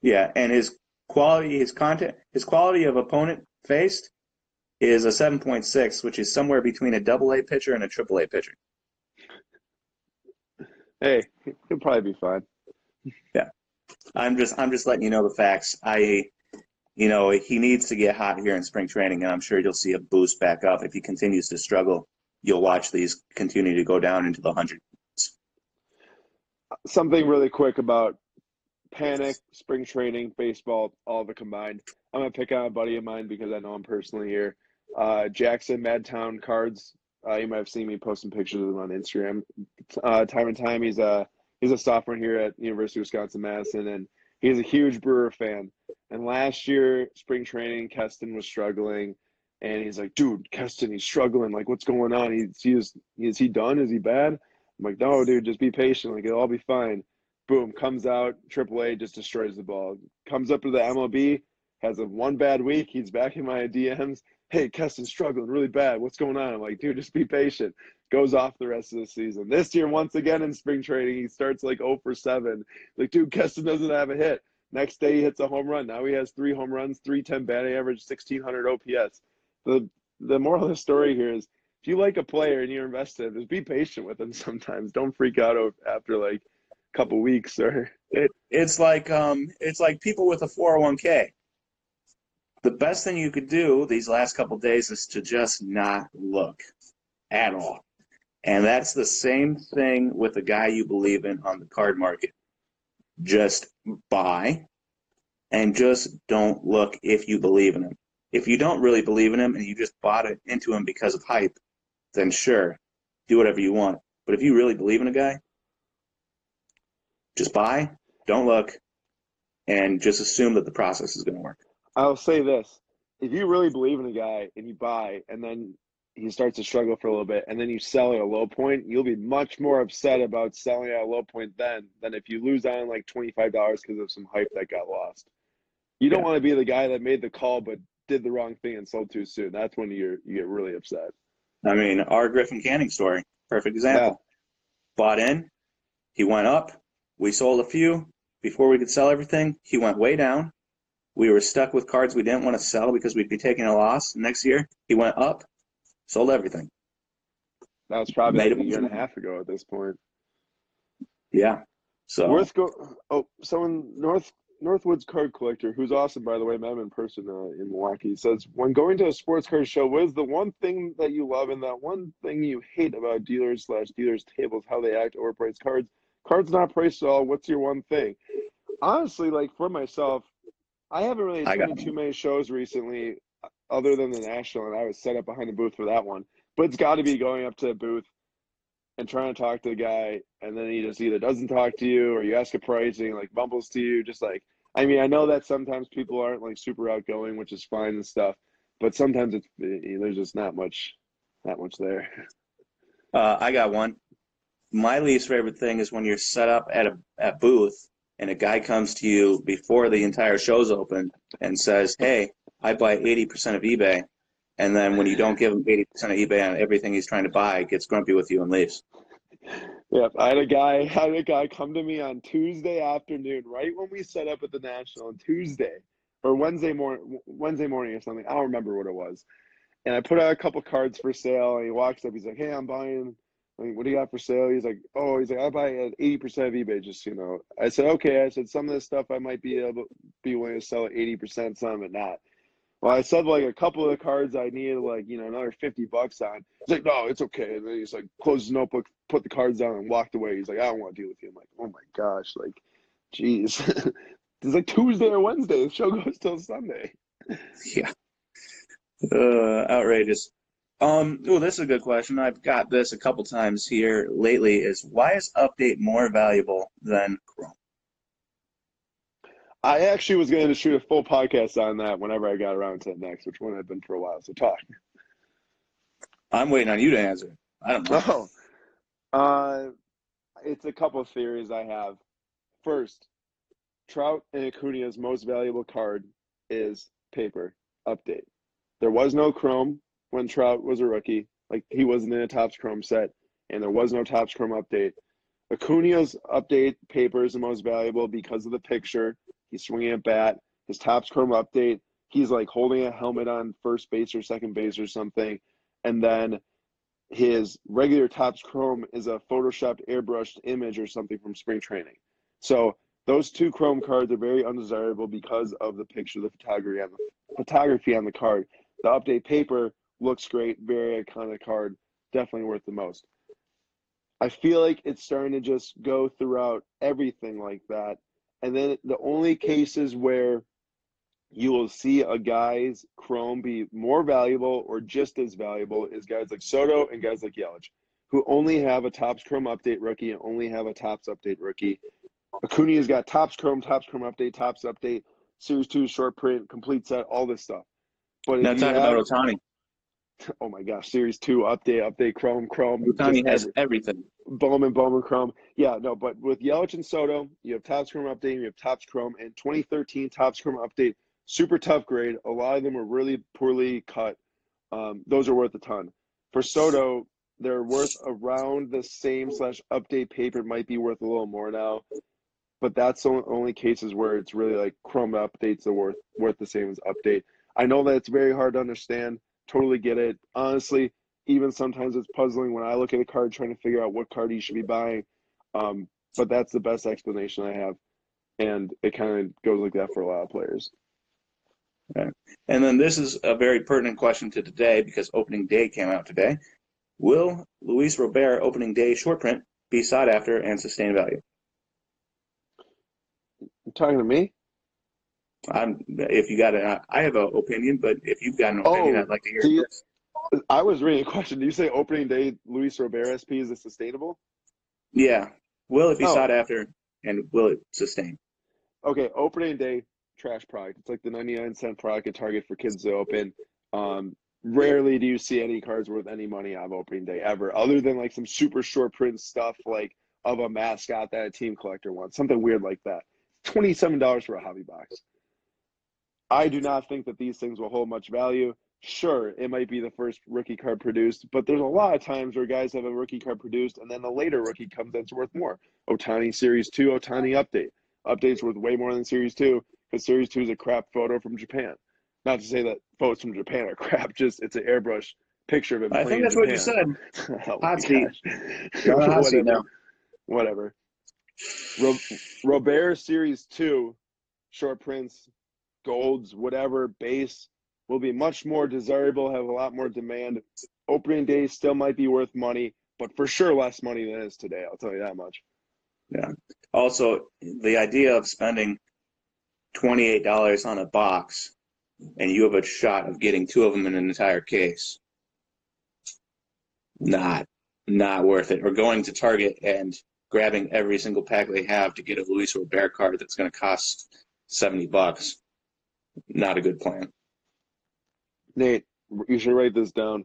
yeah, and his quality, his content, his quality of opponent faced is a 7.6, which is somewhere between a double A pitcher and a triple A pitcher. Hey, he'll probably be fine. I'm just I'm just letting you know the facts. I you know, he needs to get hot here in spring training and I'm sure you'll see a boost back up. If he continues to struggle, you'll watch these continue to go down into the hundreds. Something really quick about panic, spring training, baseball, all of it combined. I'm gonna pick on a buddy of mine because I know him personally here. Uh, Jackson Madtown Cards. Uh, you might have seen me posting pictures of him on Instagram. Uh, time and time, he's a he's a sophomore here at University of Wisconsin Madison, and he's a huge Brewer fan. And last year, spring training, Keston was struggling, and he's like, "Dude, Keston, he's struggling. Like, what's going on? He's he is, is he done? Is he bad?" I'm like, "No, dude, just be patient. Like, it'll all be fine." Boom, comes out, AAA just destroys the ball. Comes up to the MLB, has a one bad week. He's back in my DMs. Hey, Keston's struggling really bad. What's going on? I'm like, dude, just be patient. Goes off the rest of the season. This year, once again in spring training, he starts like 0 for 7. Like, dude, Keston doesn't have a hit. Next day he hits a home run. Now he has three home runs, 310 batting average, 1600 OPS. The the moral of the story here is if you like a player and you're invested, just be patient with them [LAUGHS] sometimes. Don't freak out after like a couple weeks or [LAUGHS] it, it's like um it's like people with a 401k. The best thing you could do these last couple days is to just not look at all. And that's the same thing with the guy you believe in on the card market. Just buy and just don't look if you believe in him. If you don't really believe in him and you just bought it into him because of hype, then sure, do whatever you want. But if you really believe in a guy, just buy, don't look, and just assume that the process is going to work. I'll say this. If you really believe in a guy and you buy and then he starts to struggle for a little bit and then you sell at a low point, you'll be much more upset about selling at a low point then than if you lose on like $25 because of some hype that got lost. You don't yeah. want to be the guy that made the call but did the wrong thing and sold too soon. That's when you you get really upset. I mean, our Griffin Canning story, perfect example. Yeah. Bought in, he went up, we sold a few before we could sell everything. He went way down. We were stuck with cards we didn't want to sell because we'd be taking a loss next year. He went up, sold everything. That was probably like a year and a half ago at this point. Yeah. So worth go. Oh, someone North Northwoods card collector, who's awesome by the way, met him in person uh, in Milwaukee, says when going to a sports card show, what is the one thing that you love and that one thing you hate about dealers slash dealers tables, how they act overpriced cards? Cards not priced at all. What's your one thing? Honestly, like for myself, I haven't really attended too many shows recently, other than the national, and I was set up behind the booth for that one. But it's got to be going up to the booth and trying to talk to the guy, and then he just either doesn't talk to you or you ask a pricing, like bumbles to you. Just like, I mean, I know that sometimes people aren't like super outgoing, which is fine and stuff, but sometimes it's there's just not much, not much there. Uh, I got one. My least favorite thing is when you're set up at a at booth and a guy comes to you before the entire show's open and says, "Hey, I buy 80% of eBay," and then when you don't give him 80% of eBay on everything he's trying to buy, gets grumpy with you and leaves. Yep, I had a guy [LAUGHS] had a guy come to me on Tuesday afternoon, right when we set up at the National on Tuesday or Wednesday morning, Wednesday morning or something. I don't remember what it was. And I put out a couple cards for sale, and he walks up. He's like, "Hey, I'm buying like, what do you got for sale? He's like, oh, he's like, I buy at eighty percent of eBay, just you know. I said, okay. I said, some of this stuff I might be able be willing to sell at eighty percent, some it not. Well, I said like a couple of the cards I needed like you know another fifty bucks on. He's like, no, it's okay. And then he's like, closed his notebook, put the cards down, and walked away. He's like, I don't want to deal with you. I'm like, oh my gosh, like, jeez. [LAUGHS] it's like Tuesday or Wednesday. The show [LAUGHS] goes till Sunday. Yeah. Uh, outrageous. Um, oh, this is a good question. I've got this a couple times here lately. Is why is update more valuable than Chrome? I actually was going to shoot a full podcast on that whenever I got around to it next, which one I've been for a while. So talk. I'm waiting on you to answer. I don't know. Oh, uh, it's a couple of theories I have. First, Trout and Acuna's most valuable card is paper update. There was no Chrome when Trout was a rookie. Like he wasn't in a Topps Chrome set, and there was no Topps Chrome update. Acuna's update paper is the most valuable because of the picture. He's swinging a bat. His Topps Chrome update, he's like holding a helmet on first base or second base or something. And then his regular Topps Chrome is a photoshopped, airbrushed image or something from spring training. So those two Chrome cards are very undesirable because of the picture, the photography on the photography on the card. The update paper looks great, very iconic card, definitely worth the most. I feel like it's starting to just go throughout everything like that. And then the only cases where you will see a guy's chrome be more valuable or just as valuable is guys like Soto and guys like Yelich, who only have a Topps Chrome update rookie and only have a Topps update rookie. Acuna's got Topps Chrome, Topps Chrome update, Topps update, Series 2 short print, complete set, all this stuff. But now talk about Ohtani. [LAUGHS] oh my gosh, Series Two update, update, Chrome, Chrome. Ohtani has everything. Bowman, Bowman, Chrome. Yeah, no, but with Yelich and Soto, you have Topps Chrome update, you have Topps Chrome, and 2013 Topps Chrome update, super tough grade. A lot of them are really poorly cut. Um, those are worth a ton. For Soto, they're worth around the same slash update paper might be worth a little more now. but that's the only cases where it's really like Chrome updates are worth worth the same as update. I know that it's very hard to understand. Totally get it. Honestly, even sometimes it's puzzling when I look at a card trying to figure out what card you should be buying. Um, but that's the best explanation I have, and it kind of goes like that for a lot of players. Okay. And then this is a very pertinent question to today because opening day came out today. Will Luis Robert opening day short print be sought after and sustain value? You're talking to me? I'm. If you got an, I have an opinion, but if you've got an opinion, Oh, I'd like to hear you- it. I was reading a question. Do you say opening day Luis Robert SP is it sustainable? Yeah. Will it be Oh. sought after and will it sustain? Okay, opening day trash product. It's like the 99 cent product at Target for kids to open. Um, rarely do you see any cards worth any money on opening day ever, other than like some super short print stuff like of a mascot that a team collector wants, something weird like that. $27 for a hobby box. I do not think that these things will hold much value. Sure, it might be the first rookie card produced, but there's a lot of times where guys have a rookie card produced and then the later rookie comes that's worth more. Ohtani Series 2, Ohtani Update. Update's worth way more than Series 2 because Series 2 is a crap photo from Japan. Not to say that photos from Japan are [LAUGHS] crap, just it's an airbrush picture of him I think that's what you said. Japan. [LAUGHS] oh my Hot seat. gosh. You're on a hot seat Whatever. now. Whatever. Ro- Robert Series 2, short prints, golds, whatever, base will be much more desirable, have a lot more demand. Opening day still might be worth money, but for sure less money than it is today. I'll tell you that much. Yeah. Also, the idea of spending twenty-eight dollars on a box, and you have a shot of getting two of them in an entire case. Not, not worth it. Or going to Target and grabbing every single pack they have to get a Luis Robert card that's going to cost seventy bucks. Not a good plan. Nate, you should write this down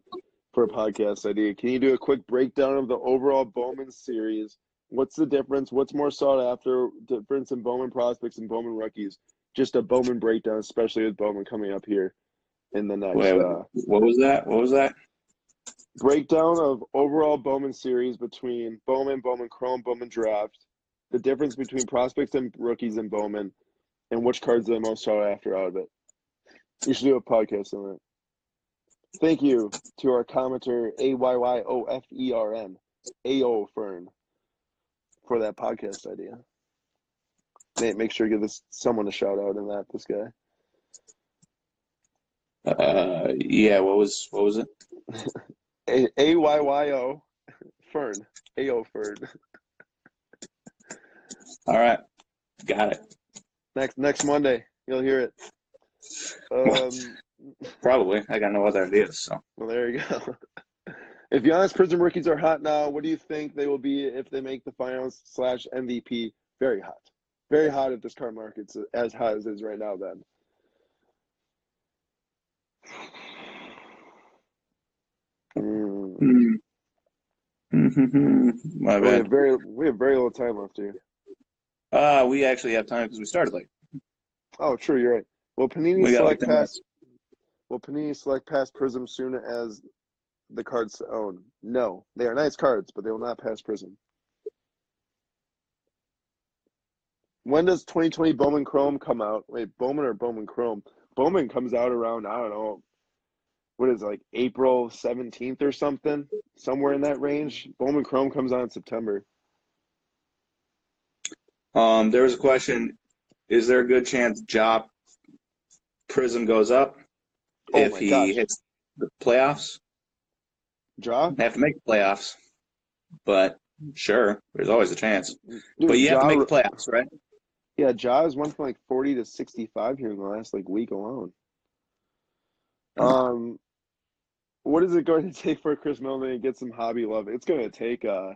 for a podcast idea. Can you do a quick breakdown of the overall Bowman series? What's the difference? What's more sought after? Difference in Bowman prospects and Bowman rookies? Just a Bowman breakdown, especially with Bowman coming up here in the next Wait, uh, what was that? What was that? breakdown of overall Bowman series between Bowman, Bowman Chrome, Bowman Draft, the difference between prospects and rookies and Bowman, and which cards are the most sought after out of it. You should do a podcast on it. Thank you to our commenter A Y Y O F E R N, A O Fern, for that podcast idea. Nate, make sure you give this someone a shout out in that. This guy. Uh, yeah. What was what was it? [LAUGHS] A A Y Y O Fern. A O Fern. All right, got it. Next next Monday, you'll hear it. Um, [LAUGHS] Probably. I got no other ideas. So well, there you go. [LAUGHS] If Giannis Prizm rookies are hot now, what do you think they will be if they make the finals slash MVP? Very hot, very hot if this card market's as hot as it is right now. Then Mm, Hmm. [LAUGHS] My we have very we have very little time left here. Uh, we actually have time because we started late. Oh, true, you're right. Well, Panini We got like select pass? Will Panini select pass Prizm soon as the cards own? No, they are nice cards, but they will not pass Prizm. When does 2020 Bowman Chrome come out? Wait, Bowman or Bowman Chrome? Bowman comes out around I don't know. What is it, like April 17th or something? Somewhere in that range. Bowman Chrome comes out in September. Um, there was a question: Is there a good chance Job Prizm goes up Oh if he gosh. hits the playoffs? Ja? They have to make the playoffs, but sure, there's always a chance. Dude, but you have to make the playoffs, right? Yeah, Ja's went from like 40 to 65 here in the last like week alone. Um, what is it going to [LAUGHS] take for Khris Middleton to get some hobby love? It's going to take uh,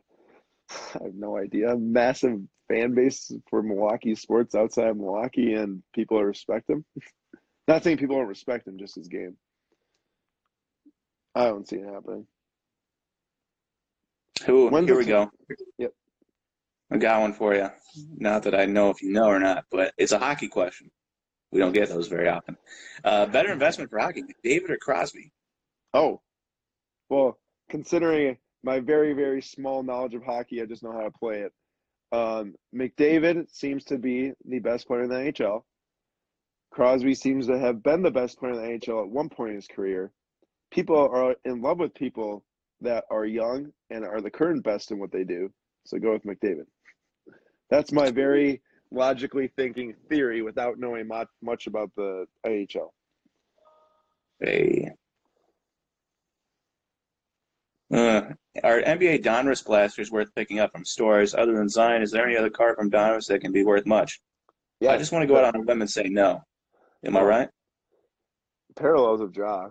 I have no idea, massive fan base for Milwaukee sports outside of Milwaukee, and people respect him. [LAUGHS] Not saying people don't respect him, just his game. I don't see it happening. Who? When's here we go. Yep. I got one for you. Not that I know if you know or not, but it's a hockey question. We don't get those very often. Uh, better investment for hockey, McDavid or Crosby? Oh, well, considering my very, very small knowledge of hockey, I just know how to play it. Um, McDavid seems to be the best player in the NHL. Crosby seems to have been the best player in the NHL at one point in his career. People are in love with people that are young and are the current best in what they do. So go with McDavid. That's my very logically thinking theory without knowing much, much about the NHL. Hey. Uh, are NBA Donruss blasters worth picking up from stores? Other than Zion, is there any other card from Donruss that can be worth much? Yeah, I just want to go out on a limb and say no. Am I right? Parallels of Ja.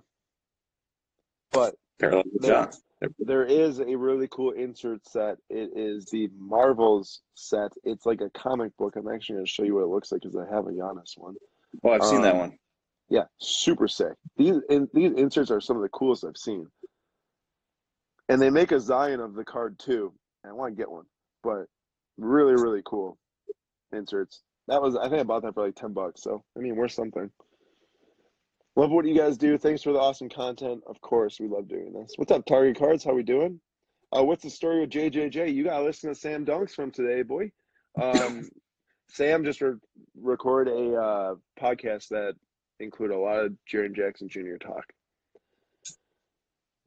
But parallels of Ja. There is a really cool insert set. It is the Marvels set. It's like a comic book. I'm actually going to show you what it looks like because I have a Giannis one. Oh, I've seen that um, one. Yeah, super sick. These in, these inserts are some of the coolest I've seen. And they make a Zion of the card too. I want to get one, but really, really cool inserts. That was I think I bought that for like ten bucks. So I mean, worth something. Love what you guys do. Thanks for the awesome content. Of course, we love doing this. What's up, Target Cards? How we doing? Uh, what's the story with JJJ? You got to listen to Sam Dunks from today, boy. Um, [COUGHS] Sam just re- record a uh, podcast that include a lot of Jaren Jackson Jr. talk.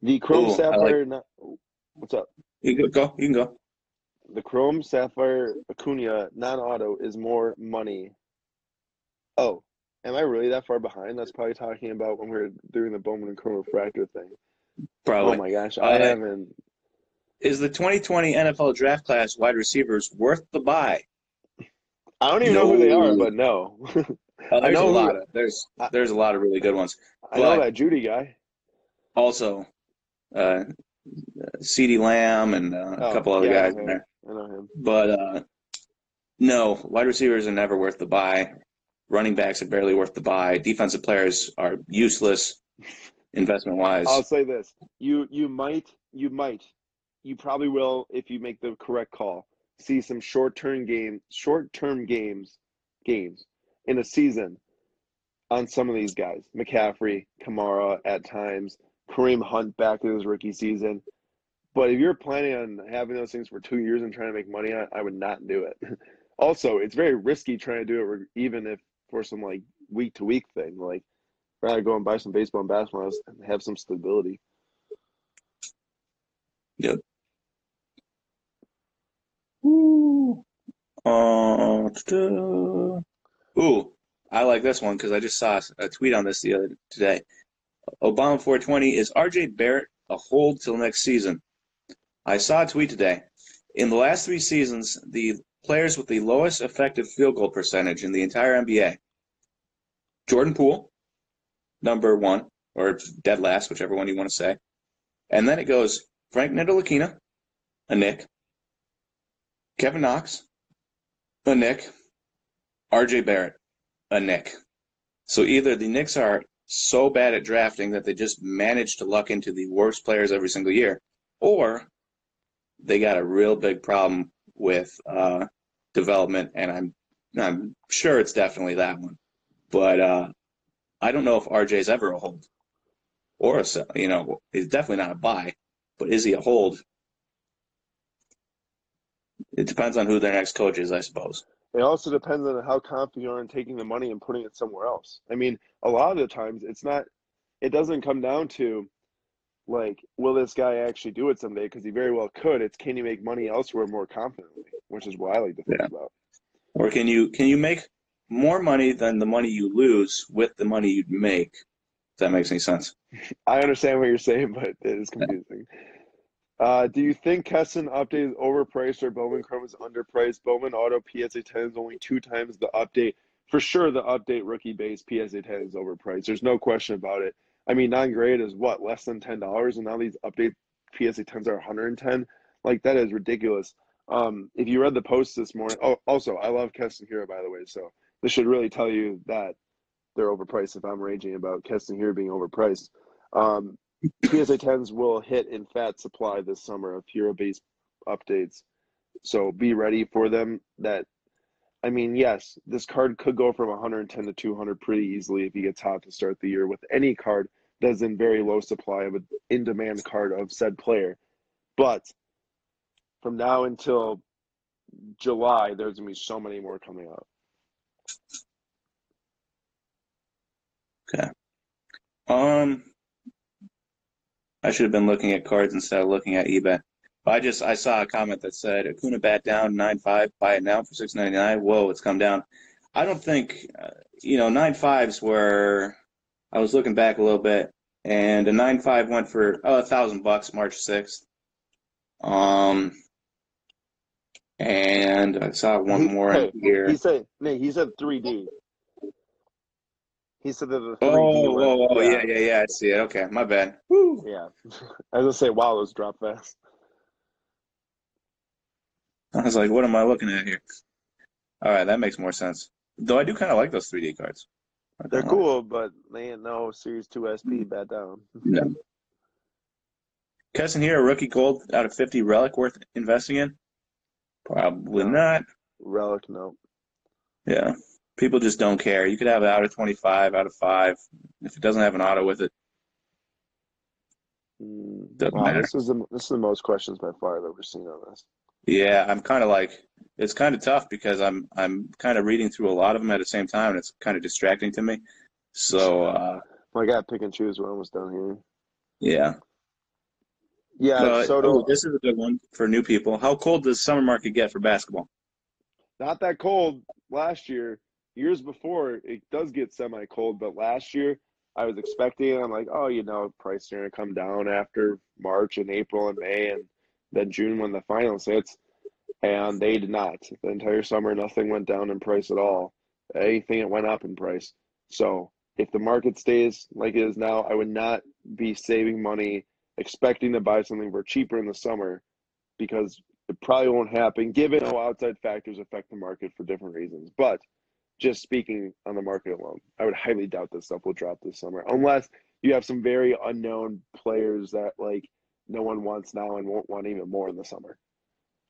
The Chrome Ooh, Sapphire. Like... Not, what's up? You can go. You can go. The Chrome Sapphire Acuna non-auto is more money. Oh, Am I really that far behind? That's probably talking about when we are doing the Bowman and Chrome Refractor thing. Probably. Oh my gosh, I uh, haven't. Is the 2020 NFL Draft Class wide receivers worth the buy? I don't even no. know who they are, but no. oh, [LAUGHS] there's a lot of there's there's a lot of really good ones. I but know that Jeudy guy. Also, uh, CeeDee Lamb and uh, oh, a couple other yeah, guys in there. I know him. But uh, no, wide receivers are never worth the buy. Running backs are barely worth the buy. Defensive players are useless [LAUGHS] investment wise. I'll say this: you you might you might you probably will if you make the correct call. See some short term game short term games games in a season on some of these guys. McCaffrey, Kamara at times, Kareem Hunt back in his rookie season. But if you're planning on having those things for two years and trying to make money on, I would not do it. [LAUGHS] also, it's very risky trying to do it even if for some like week to week thing. Like rather go and buy some baseball and basketball and have some stability. Yep. Ooh. Uh, ooh, I like this one because I just saw a tweet on this the other today. Obama 420 is RJ Barrett a hold till next season? I saw a tweet today. In the last three seasons, the players with the lowest effective field goal percentage in the entire NBA. Jordan Poole, number one, or dead last, whichever one you want to say. And then it goes Frank Ntilikina, a Knick, Kevin Knox, a Knick, RJ Barrett, a Knick. So either the Knicks are so bad at drafting that they just manage to luck into the worst players every single year, or they got a real big problem with uh, development, and I'm I'm sure it's definitely that one. But uh, I don't know if RJ's ever a hold or a sell. You know, he's definitely not a buy, but is he a hold? It depends on who their next coach is, I suppose. It also depends on how confident you are in taking the money and putting it somewhere else. I mean, a lot of the times it's not. It doesn't come down to like, will this guy actually do it someday? Because he very well could. It's can you make money elsewhere more confidently, which is what I like to think yeah. about. Or can you can you make more money than the money you lose with the money you'd make? If that makes any sense. I understand what you're saying, but it is confusing. [LAUGHS] Uh, do you think Keston update is overpriced or Bowman Chrome is underpriced? Bowman Auto PSA 10 is only two times the update. For sure, the update rookie base PSA 10 is overpriced. There's no question about it. I mean, non grade is what less than ten dollars, and now these update PSA 10s are 110. Like that is ridiculous. Um, if you read the post this morning, oh, also I love Keston Hiura by the way. So this should really tell you that they're overpriced. If I'm raging about Keston Hiura being overpriced, um, PSA 10s will hit in fat supply this summer of Hiura based updates. So be ready for them. That I mean, yes, this card could go from 110 to 200 pretty easily if he gets hot to start the year with any card that's in very low supply of an in demand card of said player. But from now until July, there's gonna be so many more coming out. Okay, um, I should have been looking at cards instead of looking at eBay. I just I saw a comment that said Acuna bat down nine five, buy it now for six ninety nine. Whoa, it's come down. I don't think uh, you know nine fives were. I was looking back a little bit, and a nine five went for oh a thousand bucks March sixth. Um, and I saw one He- more hey, here. He said, he said 3D. He said that the 3D. Oh, oh, oh, yeah, yeah, yeah. I see it. Okay, my bad. Woo. Yeah. [LAUGHS] I was gonna say, wow, those drop fast. I was like, what am I looking at here? All right, that makes more sense. Though I do kind of like those 3D cards. They're cool, but they ain't no Series 2 SP hmm. bat down. [LAUGHS] No. Keston Hiura rookie gold out of 50 relic worth investing in? Probably No. not. Relic, no. Yeah. People just don't care. You could have it out of 25, out of 5. If it doesn't have an auto with it, Mm, Doesn't wow, matter. this is the this is the most questions by far that we're seeing on this. yeah, I'm kind of like it's kind of tough because I'm I'm kind of reading through a lot of them at the same time and it's kind of distracting to me. So, uh, I got pick and choose. We're almost done here. yeah. Yeah, so oh, this is a good one for new people. How cold does summer market get for basketball? not that cold last year. Years before, it does get semi cold, but last year I was expecting. I'm like, oh, you know, prices are gonna come down after March and April and May and then June when the finals hits, and they did not. The entire summer, nothing went down in price at all. Anything it went up in price. So if the market stays like it is now, I would not be saving money expecting to buy something for cheaper in the summer because it probably won't happen given how outside factors affect the market for different reasons. But just speaking on the market alone, I would highly doubt this stuff will drop this summer unless you have some very unknown players that like no one wants now and won't want even more in the summer.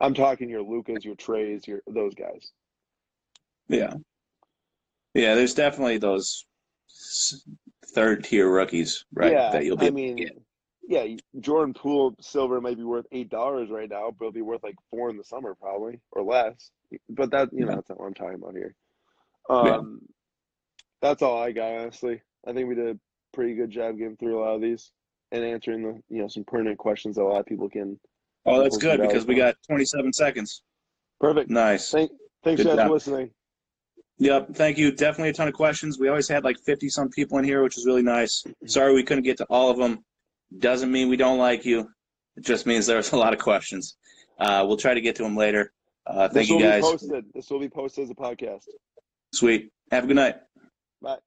I'm talking your Lucas, your Trays, your those guys. Yeah. Yeah, there's definitely those third tier rookies, right? Yeah, that you'll be I mean, yeah, Jordan Poole silver might be worth eight dollars right now, but it'll be worth like four in the summer probably or less. But that you know that's not what I'm talking about here. Yeah. Um, that's all I got honestly. I think we did a pretty good job getting through a lot of these and answering the you know some pertinent questions that a lot of people can. Oh, that's good because we got 27 seconds. Perfect. Nice. Thank, thanks Good guys job. for listening. Yep. Thank you. Definitely a ton of questions. We always had like 50 some people in here, which is really nice. Sorry we couldn't get to all of them. Doesn't mean we don't like you. It just means there's a lot of questions. Uh, we'll try to get to them later. Uh, thank will you guys. be posted. This will be posted as a podcast. Sweet. Have a good night. Bye.